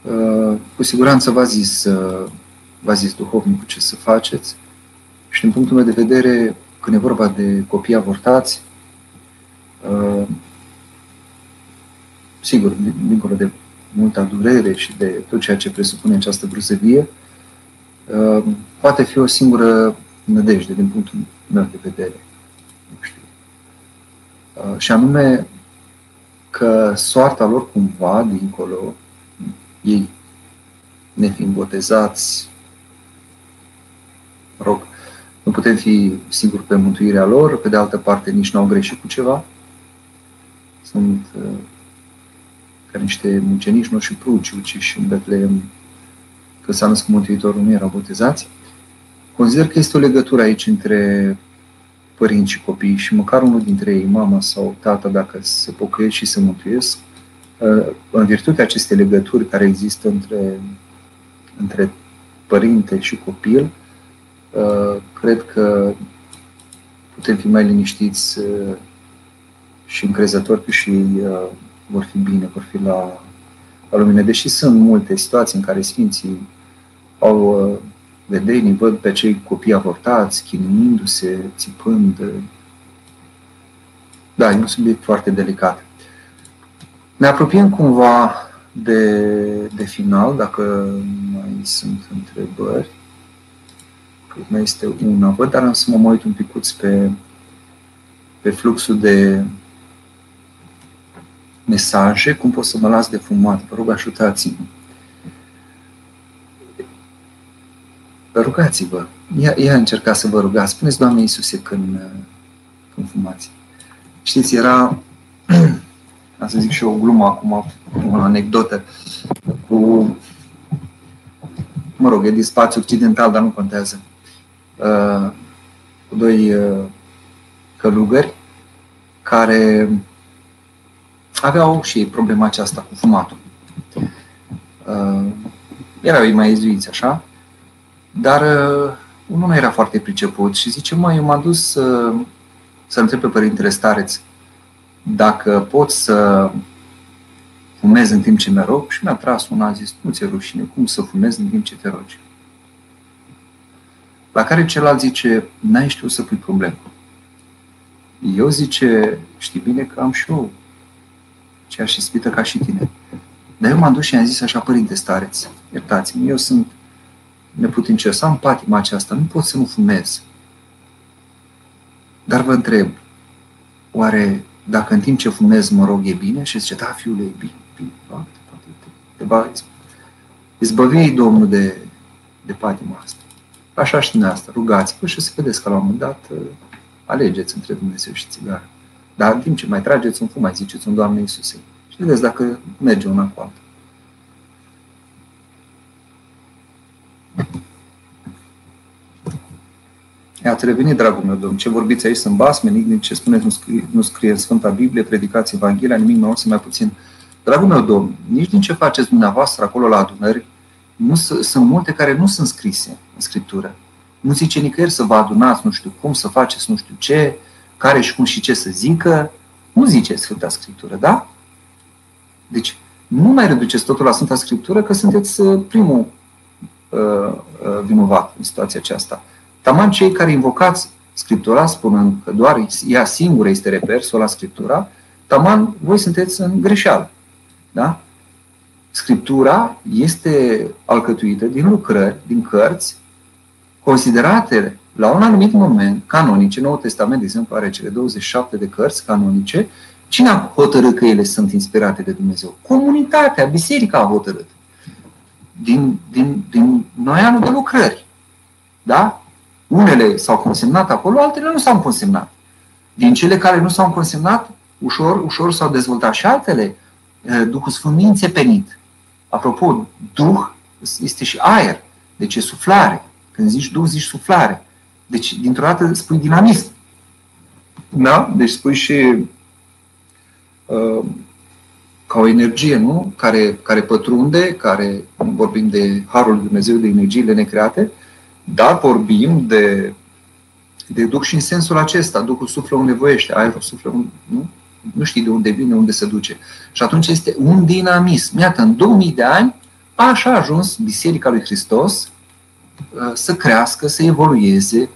Uh, cu siguranță v-a zis, uh, v-a zis duhovnicul ce să faceți și din punctul meu de vedere, când e vorba de copii avortați, uh, sigur, dincolo de multă durere și de tot ceea ce presupune această bruzăvie, poate fi o singură nădejde din punctul meu de vedere. Uh, și anume că soarta lor cumva, dincolo, ei nefiind botezați, rog, nu putem fi siguri pe mântuirea lor, pe de altă parte nici nu au greșit cu ceva. Sunt uh, ca niște mucenici, nu și pruci uciși în Betleem, că s-a născut Mântuitorul, nu erau botezați. Consider că este o legătură aici între părinți și copii și măcar unul dintre ei, mama sau tata, dacă se pocăiesc și se mântuiesc, uh, în virtutea acestei legături care există între, între părinte și copil, uh, cred că putem fi mai liniștiți uh, și încrezători că și ei vor fi bine, vor fi la, la lumină. Deși sunt multe situații în care Sfinții au vedenii, văd pe cei copii avortați, chinuindu-se, țipând. Da, e un subiect foarte delicat. Ne apropiem cumva de, de final, dacă mai sunt întrebări. Cred mai este una, văd, dar am să mă uit un picuț pe, pe fluxul de mesaje, cum pot să mă las de fumat. Vă rog, ajutați-mă. Rugați-vă. Ia, ia încercați să vă rugați. Spuneți, Doamne Iisuse, când, când fumați. Știți, era, am să zic și o glumă acum, o anecdotă, cu, mă rog, e din spațiu occidental, dar nu contează, uh, cu doi uh, călugări care aveau și ei problema aceasta cu fumatul. Uh, erau ei mai ezuiți, așa, dar uh, unul nu era foarte priceput și zice, mă, eu m-am dus să, să întreb pe Părintele Stareț dacă pot să fumez în timp ce mă rog și mi-a tras una, a zis, nu ți-e rușine, cum să fumezi în timp ce te rogi? La care celălalt zice, n-ai știut să pui problemă. Eu zice, știi bine că am și eu și ispită ca și tine. Dar eu m-am dus și am zis așa, părinte stareț, iertați-mi, eu sunt neputincios, am patima aceasta, nu pot să nu fumez. Dar vă întreb, oare dacă în timp ce fumez mă rog e bine? Și zice, da, fiule, e bine, bine, poate, poate, te va izbăvi Domnul de, de patima asta. Așa și asta, rugați-vă și să vedeți că la un moment dat uh, alegeți între Dumnezeu și țigară. Dar în timp ce mai trageți un fum, mai ziceți un Doamne Iisuse. Și vedeți dacă merge una cu alta. Iată, revenit, dragul meu domn, ce vorbiți aici sunt basme, nimic ce spuneți nu scrie, nu scrie în Sfânta Biblie, predicați Evanghelia, nimic mai mult să mai puțin. Dragul meu domn, nici din ce faceți dumneavoastră acolo la adunări, nu, sunt multe care nu sunt scrise în Scriptură. Nu zice nicăieri să vă adunați, nu știu cum, să faceți nu știu ce, care și cum și ce să zică. Nu zice Sfânta Scriptură, da? Deci, nu mai reduceți totul la Sfânta Scriptură că sunteți uh, primul uh, uh, vinovat în situația aceasta. Taman cei care invocați Scriptura, spunând că doar ea singură este reper, la Scriptura, taman voi sunteți în greșeală. Da? Scriptura este alcătuită din lucrări, din cărți, considerate la un anumit moment canonice, Noul Testament, de exemplu, are cele 27 de cărți canonice, cine a hotărât că ele sunt inspirate de Dumnezeu? Comunitatea, biserica a hotărât. Din, din, din noi anul de lucrări. Da? Unele s-au consemnat acolo, altele nu s-au consemnat. Din cele care nu s-au consemnat, ușor, ușor s-au dezvoltat și altele. Eh, Duhul Sfânt nu e înțepenit. Apropo, Duh este și aer, deci e suflare. Când zici Duh, zici suflare. Deci, dintr-o dată spui dinamism. Da? Deci spui și uh, ca o energie, nu? Care, care pătrunde, care, vorbim de Harul Lui Dumnezeu, de energiile necreate, dar vorbim de, de Duh și în sensul acesta. Duhul suflă unde voiește, aerul suflă unde, nu? Nu știi de unde vine, unde se duce. Și atunci este un dinamism. Iată, în 2000 de ani, așa a ajuns Biserica lui Hristos uh, să crească, să evolueze,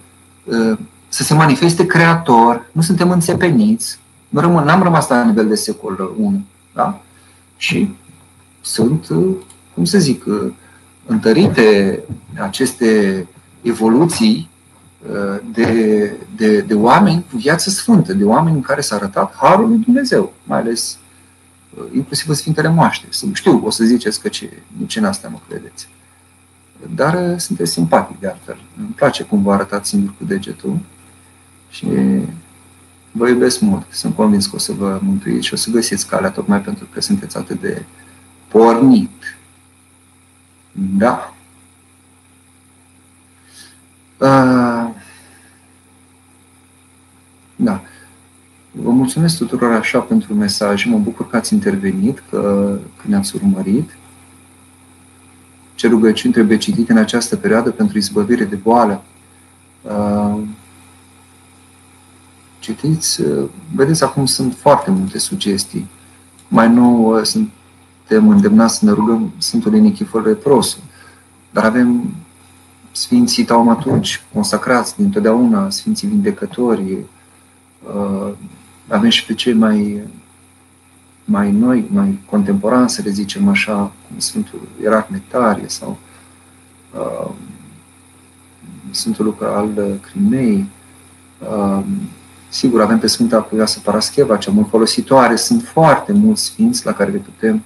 uh, să se manifeste creator, nu suntem înțepeniți, nu rămân, n-am rămas la nivel de secol 1. Da? Și sunt, uh, cum să zic, întărite aceste evoluții uh, de, de, de oameni cu viață sfântă, de oameni în care s-a arătat Harul lui Dumnezeu, mai ales uh, inclusiv în Sfintele Moaște. Știu, o să ziceți că ce, nici în asta mă credeți. Dar uh, sunteți simpatic de altfel. Îmi place cum vă arătați singur cu degetul și vă iubesc mult. Sunt convins că o să vă mântuiți și o să găsiți calea tocmai pentru că sunteți atât de pornit. Da. Uh, da. Vă mulțumesc tuturor așa pentru mesaj. Mă bucur că ați intervenit, că, că ne-ați urmărit. Ce rugăciuni trebuie citite în această perioadă pentru izbăvire de boală? Uh, citiți, uh, vedeți, acum sunt foarte multe sugestii. Mai nou suntem îndemnați să ne rugăm Sfântul Nichifor Retrosul. Dar avem Sfinții taumaturgi, consacrați dintotdeauna, Sfinții vindecători, uh, avem și pe cei mai, mai noi, mai contemporani, să le zicem așa, cum Sfântul Irac Nectarie sau uh, Sfântul Luca al Crimei. Uh, sigur, avem pe Sfânta Puioasă Parascheva, cea mult folositoare. Sunt foarte mulți sfinți la care le putem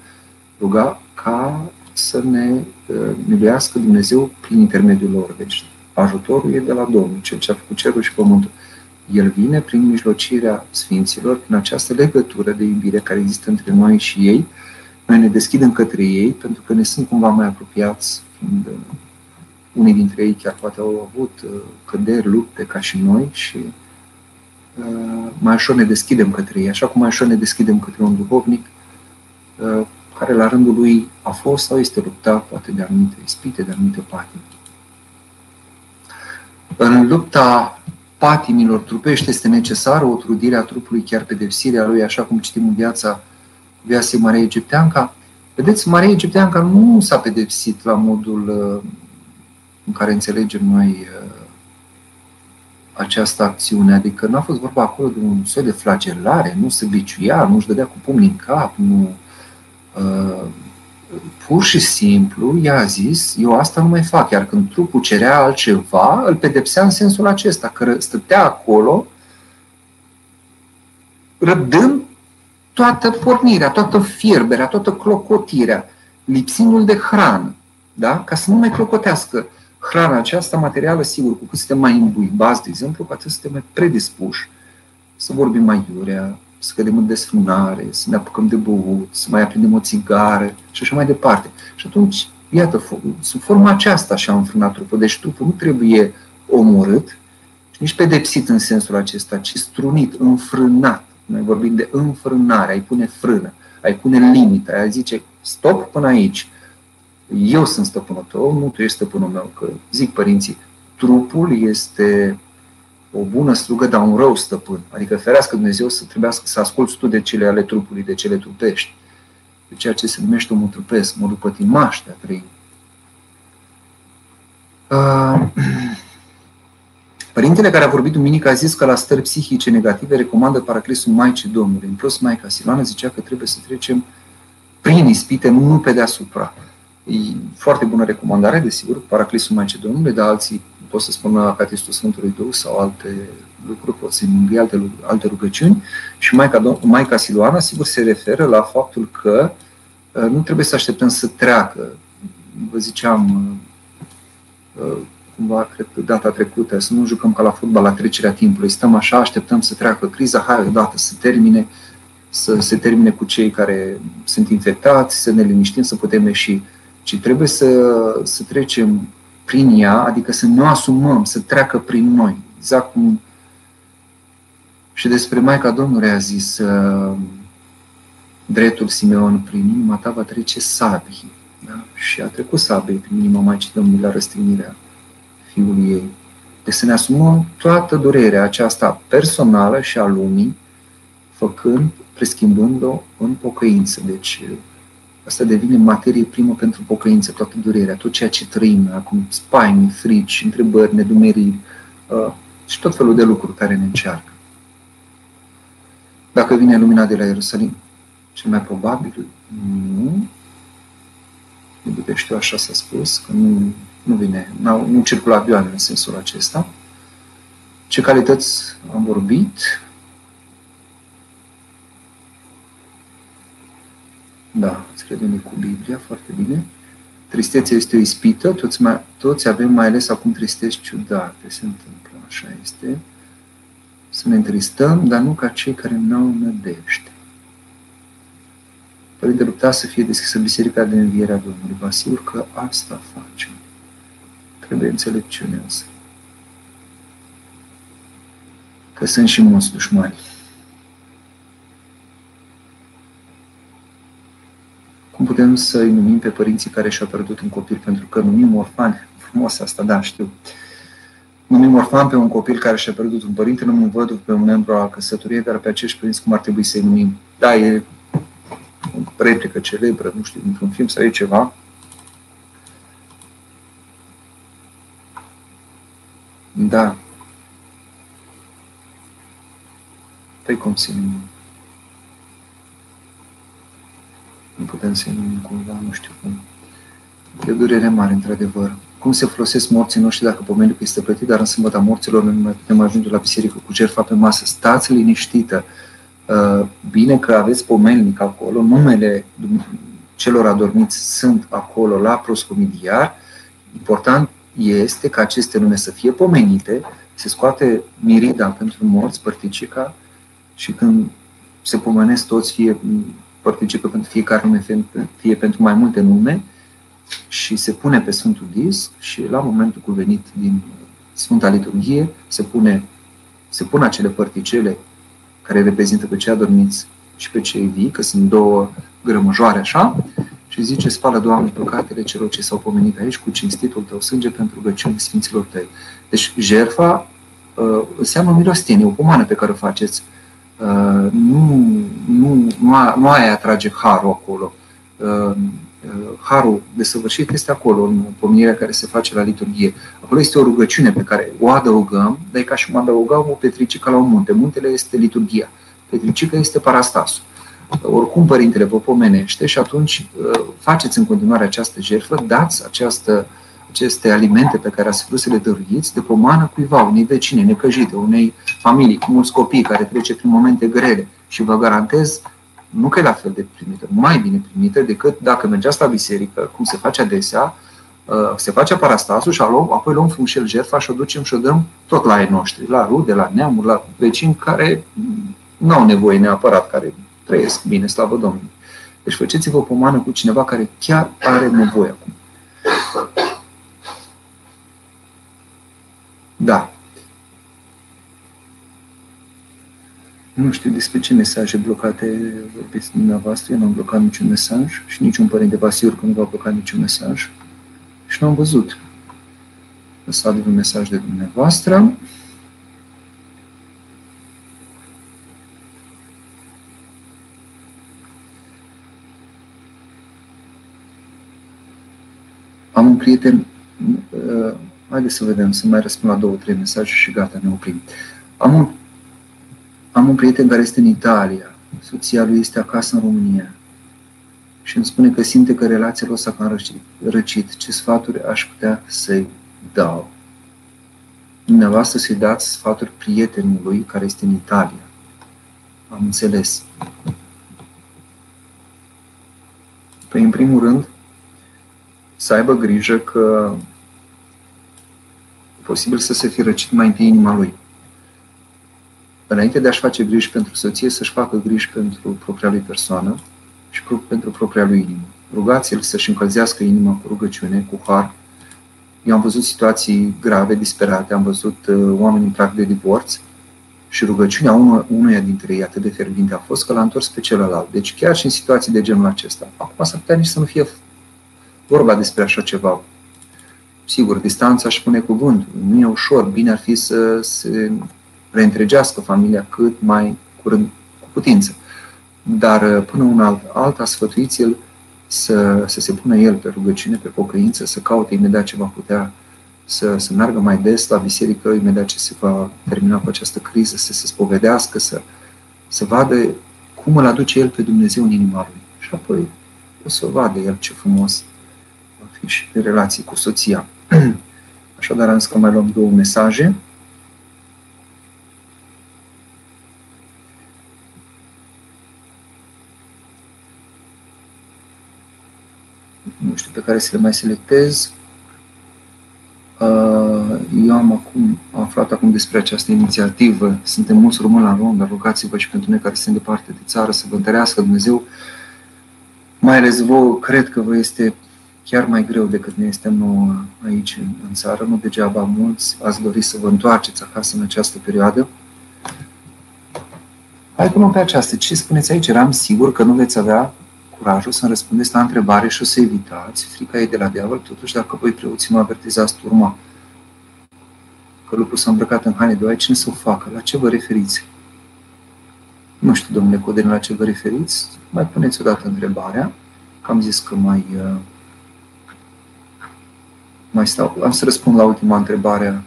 ruga ca să ne uh, miluiască Dumnezeu prin intermediul lor. Deci ajutorul e de la Domnul, cel ce a făcut cerul și pământul. El vine prin mijlocirea Sfinților, prin această legătură de iubire care există între noi și ei. Noi ne deschidem către ei pentru că ne sunt cumva mai apropiați, fiind uh, unii dintre ei chiar poate au avut uh, căderi, lupte ca și noi și mai ușor ne deschidem către ei, așa cum mai ușor ne deschidem către un duhovnic care la rândul lui a fost sau este luptat poate de anumite ispite, de anumite patimi. În lupta patimilor trupești este necesară o trudire a trupului, chiar pedepsirea lui, așa cum citim în viața viaței Maria Egipteanca. Vedeți, Maria Egipteanca nu s-a pedepsit la modul uh, în care înțelegem noi uh, această acțiune, adică nu a fost vorba acolo de un soi de flagelare, nu se biciuia, nu își dădea cu pumnii în cap, nu Uh, pur și simplu i-a zis, eu asta nu mai fac. Iar când trupul cerea altceva, îl pedepsea în sensul acesta, că stătea acolo răbdând toată pornirea, toată fierberea, toată clocotirea, lipsindu-l de hrană, da? ca să nu mai clocotească hrana aceasta materială, sigur, cu cât suntem mai imbuibați, de exemplu, cu atât suntem mai predispuși să vorbim mai iurea, să cădem în desfrânare, să ne apucăm de băut, să mai aprindem o țigară și așa mai departe. Și atunci, iată, sub forma aceasta și-a înfrânat trupul. Deci trupul nu trebuie omorât și nici pedepsit în sensul acesta, ci strunit, înfrânat. Noi vorbim de înfrânare, ai pune frână, ai pune limită, ai zice stop până aici. Eu sunt stăpânul tău, nu tu ești stăpânul meu. Că zic părinții, trupul este o bună slugă, dar un rău stăpân. Adică ferească Dumnezeu să trebuiască să asculți tu de cele ale trupului, de cele trupești. De ceea ce se numește omul trupesc, modul pătimaș de a trăi. Uh, Părintele care a vorbit duminică a zis că la stări psihice negative recomandă Paraclisul Maicii Domnului. În plus, Maica Silana zicea că trebuie să trecem prin ispite, nu pe deasupra. E foarte bună recomandare, desigur, Paraclisul Maicii Domnului, dar alții pot să spun Acatistul Sfântului Duh sau alte lucruri, pot să îngâi alte, alte rugăciuni. Și Maica, Maica Siluana, sigur, se referă la faptul că uh, nu trebuie să așteptăm să treacă. Vă ziceam, uh, uh, cumva, cred că data trecută, să nu jucăm ca la fotbal la trecerea timpului. Stăm așa, așteptăm să treacă criza, hai odată să termine, să se termine cu cei care sunt infectați, să ne liniștim, să putem ieși. Ci trebuie să, să trecem prin ea, adică să ne asumăm, să treacă prin noi. Exact cum și despre Maica Domnului a zis uh, dreptul Simeon, prin inima ta va trece sabii. Da? Și a trecut sabii prin inima Maicii Domnului la răstignirea fiului ei. Deci să ne asumăm toată durerea aceasta personală și a lumii, făcând, preschimbând-o în pocăință. Deci Asta devine materie primă pentru pocăință, toată durerea, tot ceea ce trăim acum, spaimi, frici, întrebări, nedumeriri uh, și tot felul de lucruri care ne încearcă. Dacă vine lumina de la Ierusalim, cel mai probabil nu. De câte știu, așa s-a spus, că nu, nu vine, nu circulă avioane în sensul acesta. Ce calități am vorbit, Da, îți credem cu Biblia, foarte bine. Tristețea este o ispită, toți, mai, toți avem mai ales acum tristeți ciudate, se întâmplă, așa este. Să ne întristăm, dar nu ca cei care n-au nădejde. Părinte, lupta să fie deschisă Biserica de Învierea Domnului. Vă asigur că asta facem. Trebuie înțelepciune însă. Că sunt și mulți dușmani. Cum putem să îi numim pe părinții care și-au pierdut un copil? Pentru că numim orfani. Frumos asta, da, știu. Numim orfan pe un copil care și-a pierdut un părinte, numim văduv pe un membru al căsătoriei, dar pe acești părinți cum ar trebui să-i numim? Da, e o replică celebră, nu știu, într-un film sau e ceva. Da. Păi cum să nu? Nu putem să nu cumva, nu știu cum. E o durere mare, într-adevăr. Cum se folosesc morții noștri dacă pomenul este plătit, dar în sâmbătă morților nu mai putem ajunge la biserică cu jertfa pe masă. Stați liniștită. Uh, bine că aveți pomelnic acolo, numele celor adormiți sunt acolo la proscomidiar. Important este ca aceste nume să fie pomenite, se scoate mirida pentru morți, părticica, și când se pomenesc toți, fie părticică pentru fiecare nume, fie pentru mai multe nume, și se pune pe Sfântul Dis și la momentul cuvenit din Sfânta Liturghie se pune se pun acele părticele care reprezintă pe cei adormiți și pe cei vii, că sunt două grămăjoare așa, și zice, spală, Doamne, păcatele celor ce s-au pomenit aici cu cinstitul Tău sânge pentru rugăciuni Sfinților Tăi. Deci, jertfa uh, înseamnă milostenie, o pomană pe care o faceți. Uh, nu, nu, nu, a, nu aia atrage harul acolo. Uh, uh, harul desăvârșit este acolo, în pomenirea care se face la liturghie. Acolo este o rugăciune pe care o adăugăm, dar e ca și cum adăugăm o petricică la un munte. Muntele este liturghia. Petricică este parastasul oricum Părintele vă pomenește și atunci uh, faceți în continuare această jertfă, dați această, aceste alimente pe care ați vrut să le dăruiți de pomană cuiva, unei vecine necăjite, unei familii cu mulți copii care trece prin momente grele și vă garantez nu că e la fel de primită, mai bine primită decât dacă mergeați la biserică, cum se face adesea, uh, se face parastasul și apoi luăm frumușel jertfa și o ducem și o dăm tot la ei noștri, la rude, la neamuri, la vecini care nu au nevoie neapărat, care trăiesc bine, slavă Domnului. Deci faceți-vă pomană cu cineva care chiar are nevoie acum. Da. Nu știu despre ce mesaje blocate vorbiți dumneavoastră. Eu nu am blocat niciun mesaj și niciun părinte vă asigur că nu va bloca niciun mesaj. Și nu am văzut. Lăsați un mesaj de dumneavoastră. Am un prieten, uh, haideți să vedem, să mai răspund la două, trei mesaje și gata, ne oprim. Am un, am un prieten care este în Italia, soția lui este acasă în România și îmi spune că simte că relația lor s-a cam răcit. răcit. Ce sfaturi aș putea să-i dau? Dumneavoastră să-i dați sfaturi prietenului care este în Italia. Am înțeles. Păi, în primul rând, să aibă grijă că e posibil să se fi răcit mai întâi inima lui. Înainte de a-și face griji pentru soție, să-și facă griji pentru propria lui persoană și pentru propria lui inimă. Rugați-l să-și încălzească inima cu rugăciune, cu har. Eu am văzut situații grave, disperate, am văzut uh, oameni în prag de divorț și rugăciunea unuia dintre ei atât de fierbinte a fost că l-a întors pe celălalt. Deci chiar și în situații de genul acesta. Acum s-ar putea nici să nu fie vorba despre așa ceva. Sigur, distanța își pune cuvântul. Nu e ușor. Bine ar fi să se reîntregească familia cât mai curând cu putință. Dar până un alt, alta sfătuiți el să, să se pună el pe rugăciune, pe pocăință, să caute imediat ce va putea să, să meargă mai des la biserică, imediat ce se va termina cu această criză, să se spovedească, să, să vadă cum îl aduce el pe Dumnezeu în inima lui. Și apoi o să vadă el ce frumos și de relații cu soția. Așadar, am zis că mai luăm două mesaje. Nu știu pe care să le mai selectez. Uh, eu am acum am aflat acum despre această inițiativă. Suntem mulți români la Londra, rugați-vă și pentru noi care sunt departe de țară să vă întărească Dumnezeu. Mai ales vouă, cred că vă este chiar mai greu decât ne este nouă aici în, în țară. Nu degeaba mulți ați dori să vă întoarceți acasă în această perioadă. Hai până pe aceasta. Ce spuneți aici? Eram sigur că nu veți avea curajul să-mi răspundeți la întrebare și o să evitați. Frica e de la diavol, totuși dacă voi preoții mă avertizați turma că lupul s-a îmbrăcat în haine de oaie, cine să o facă? La ce vă referiți? Nu știu, domnule Codin, la ce vă referiți. Mai puneți odată întrebarea, că am zis că mai uh, mai stau, am să răspund la ultima întrebare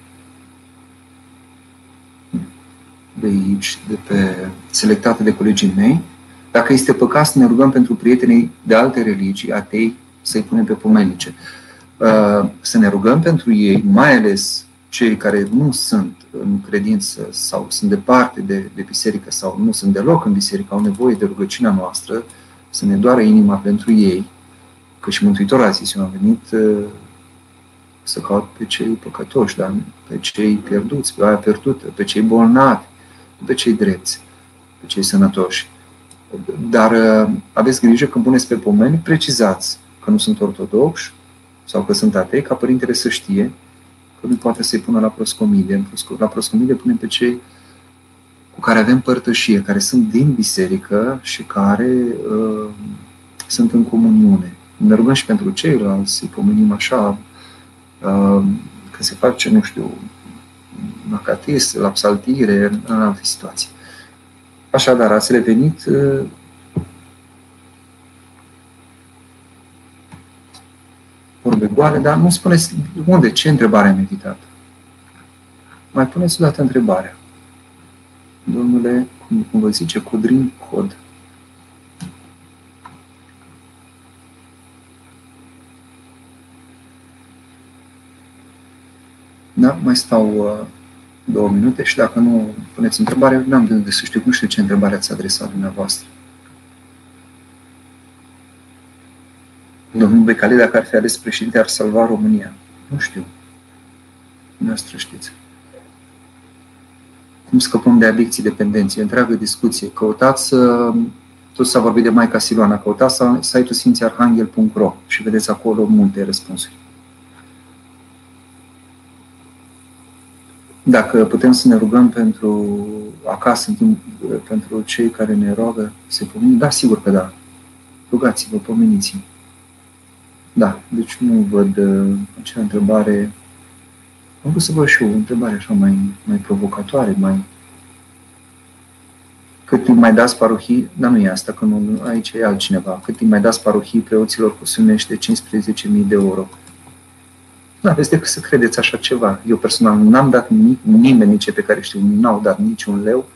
aici, de pe, selectate de colegii mei. Dacă este păcat să ne rugăm pentru prietenii de alte religii, atei, să-i punem pe pomenice. Uh, să ne rugăm pentru ei, mai ales cei care nu sunt în credință sau sunt departe de, de biserică sau nu sunt deloc în biserică, au nevoie de rugăciunea noastră, să ne doară inima pentru ei, că și Mântuitorul a zis, eu am venit uh, să caut pe cei păcătoși, dar pe cei pierduți, pe aia pierdută, pe cei bolnavi, pe cei drepți, pe cei sănătoși. Dar uh, aveți grijă când puneți pe pomeni, precizați că nu sunt ortodoxi sau că sunt atei, ca părintele să știe că nu poate să-i pună la proscomidie. La proscomidie punem pe cei cu care avem părtășie, care sunt din biserică și care uh, sunt în comuniune. Ne rugăm și pentru ceilalți, să-i pomenim așa, uh, că se face, nu știu, la catis, la psaltire, în alte situații. Așadar, ați revenit uh, vorbe goale, dar nu spuneți unde, ce întrebare am evitat. Mai puneți o dată întrebarea. Domnule, cum, cum vă zice, codrin cod. Da? Mai stau uh, două minute și dacă nu puneți întrebare, n-am de unde să știu, nu știu ce întrebare ați adresat dumneavoastră. Domnul Becali, dacă ar fi ales președinte, ar salva România. Nu știu. Noastră știți. Cum scăpăm de adicții, dependenții? Întreagă discuție. Căutați, tot s-a vorbit de Maica Siloana, căutați site-ul sfințiarhanghel.ro și vedeți acolo multe răspunsuri. Dacă putem să ne rugăm pentru acasă, în timp, pentru cei care ne roagă, se pomeni? Da, sigur că da. Rugați-vă, pomeniți Da, deci nu văd uh, acea întrebare. Am vrut să văd și eu o întrebare așa mai, mai provocatoare, mai... Cât timp mai dați parohii, dar nu e asta, că nu, aici e altcineva. Cât timp mai dați parohii preoților cu sumește 15.000 de euro? Nu aveți decât să credeți așa ceva. Eu personal n-am dat nimic, nimeni nici pe care știu, n-au dat niciun leu,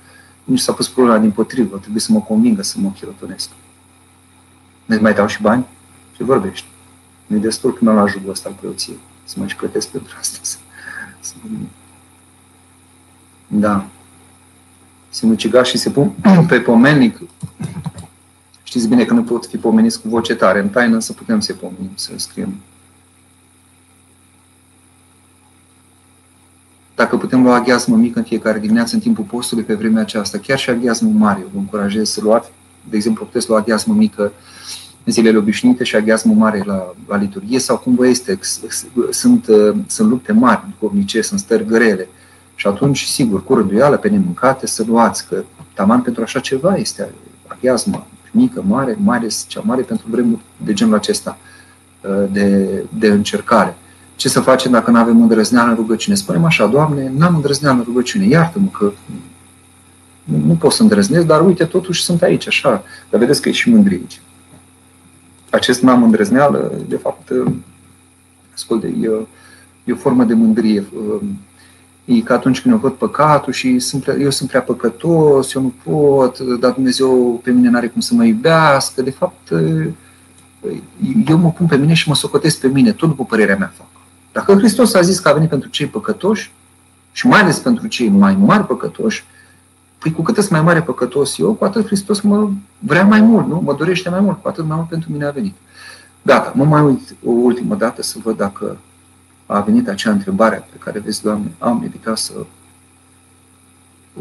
nici s-a pus problema din potrivă. Trebuie să mă convingă să mă chirotonesc. Ne mai dau și bani? Ce vorbești? Nu e destul până la jugul ăsta al preoției. Să mă și plătesc pentru asta. Să... Da. Se muciga și se pun pe pomelnic. Știți bine că nu pot fi pomeniți cu voce tare. În taină să putem să-i pomenim, să scriem Dacă putem lua aghiazmă mică în fiecare dimineață în timpul postului pe vremea aceasta, chiar și aghiazmă mare, vă încurajez să luați. De exemplu, puteți lua aghiazmă mică în zilele obișnuite și aghiazmă mare la, la liturghie sau cum vă este. Sunt, sunt lupte mari duhovnice, sunt stări grele. Și atunci, sigur, cu rânduială pe nemâncate, să luați, că taman pentru așa ceva este aghiazmă mică, mare, mai ales cea mare pentru vremuri de genul acesta de, de încercare ce să facem dacă nu avem îndrăzneală în rugăciune? Spunem așa, Doamne, n-am îndrăzneală în rugăciune, iartă-mă că nu, nu pot să îndrăznesc, dar uite, totuși sunt aici, așa. Dar vedeți că e și mândrie aici. Acest n-am îndrăzneală, de fapt, ascult, e, e o formă de mândrie. E că atunci când eu văd păcatul și sunt prea, eu sunt prea păcătos, eu nu pot, dar Dumnezeu pe mine n-are cum să mă iubească. De fapt, eu mă pun pe mine și mă socotesc pe mine, tot după părerea mea fac. Dacă Hristos a zis că a venit pentru cei păcătoși și mai ales pentru cei mai mari păcătoși, păi cu cât sunt mai mare păcătos eu, cu atât Hristos mă vrea mai mult, nu? Mă dorește mai mult, cu atât mai mult pentru mine a venit. Gata, mă mai uit o ultimă dată să văd dacă a venit acea întrebare pe care, vezi, Doamne, am evitat să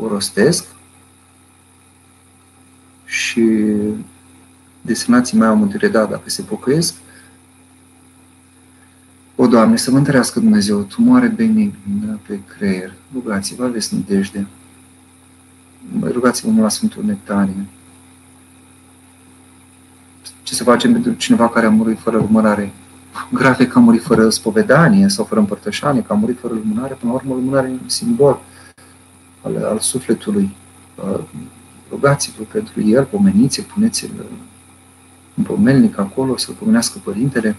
o rostesc și desemnații mai au mântuire, da, dacă se pocăiesc, o, Doamne, să vă întărească Dumnezeu, tumoare benignă pe creier. Rugați-vă, aveți nădejde. Rugați-vă la Sfântul Nectarie. Ce să facem pentru cineva care a murit fără lumânare? Grave că a murit fără spovedanie sau fără împărtășanie, că a murit fără lumânare. Până la urmă, lumânare e un simbol al, al sufletului. Uh, rugați-vă pentru el, pomeniți-l, puneți-l un pomelnic acolo, să-l pomenească Părintele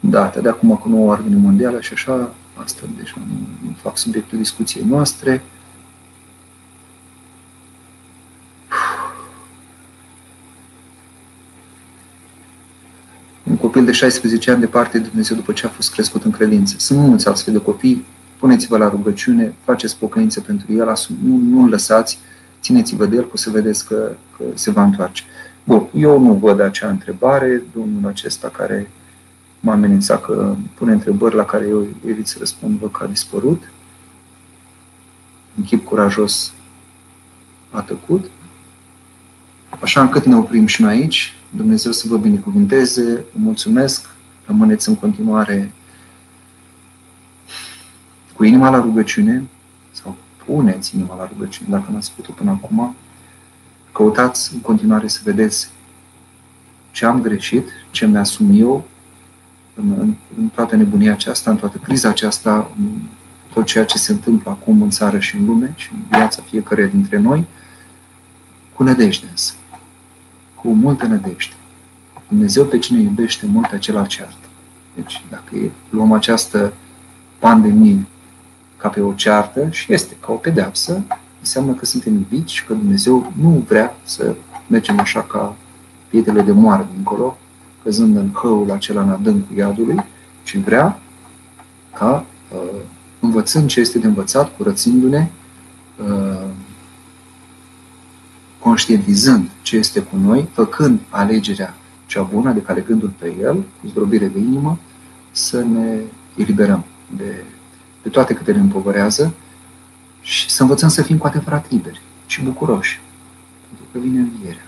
dată, de acum cu noua ordine mondială și așa, asta deja nu, nu fac subiectul discuției noastre. Un copil de 16 ani departe de Dumnezeu după ce a fost crescut în credință. Sunt mulți astfel de copii, puneți-vă la rugăciune, faceți pocăință pentru el, nu, nu-l lăsați, țineți-vă de el, că o să vedeți că, că se va întoarce. Bun, eu nu văd acea întrebare, domnul acesta care m-a amenințat că pune întrebări la care eu evit să răspund, văd că a dispărut. În chip curajos a tăcut. Așa încât ne oprim și noi aici. Dumnezeu să vă binecuvinteze, vă mulțumesc, rămâneți în continuare cu inima la rugăciune sau puneți inima la rugăciune dacă n-ați făcut-o până acum. Căutați în continuare să vedeți ce am greșit, ce mi-asum eu în, în, în toată nebunia aceasta, în toată criza aceasta, în tot ceea ce se întâmplă acum în țară și în lume și în viața fiecare dintre noi, cu nădejde însă. Cu multă nădejde. Dumnezeu pe cine iubește mult, acela ceartă. Deci, dacă luăm această pandemie ca pe o ceartă și este ca o pedeapsă, înseamnă că suntem iubiți și că Dumnezeu nu vrea să mergem așa ca pietele de moară dincolo, căzând în hăul acela în adâncul iadului, ci vrea ca, uh, învățând ce este de învățat, curățindu-ne, uh, conștientizând ce este cu noi, făcând alegerea cea bună, de care gândul pe el, cu zdrobire de inimă, să ne eliberăm de, de toate câte ne împovărează și să învățăm să fim cu adevărat liberi și bucuroși. Pentru că vine învierea.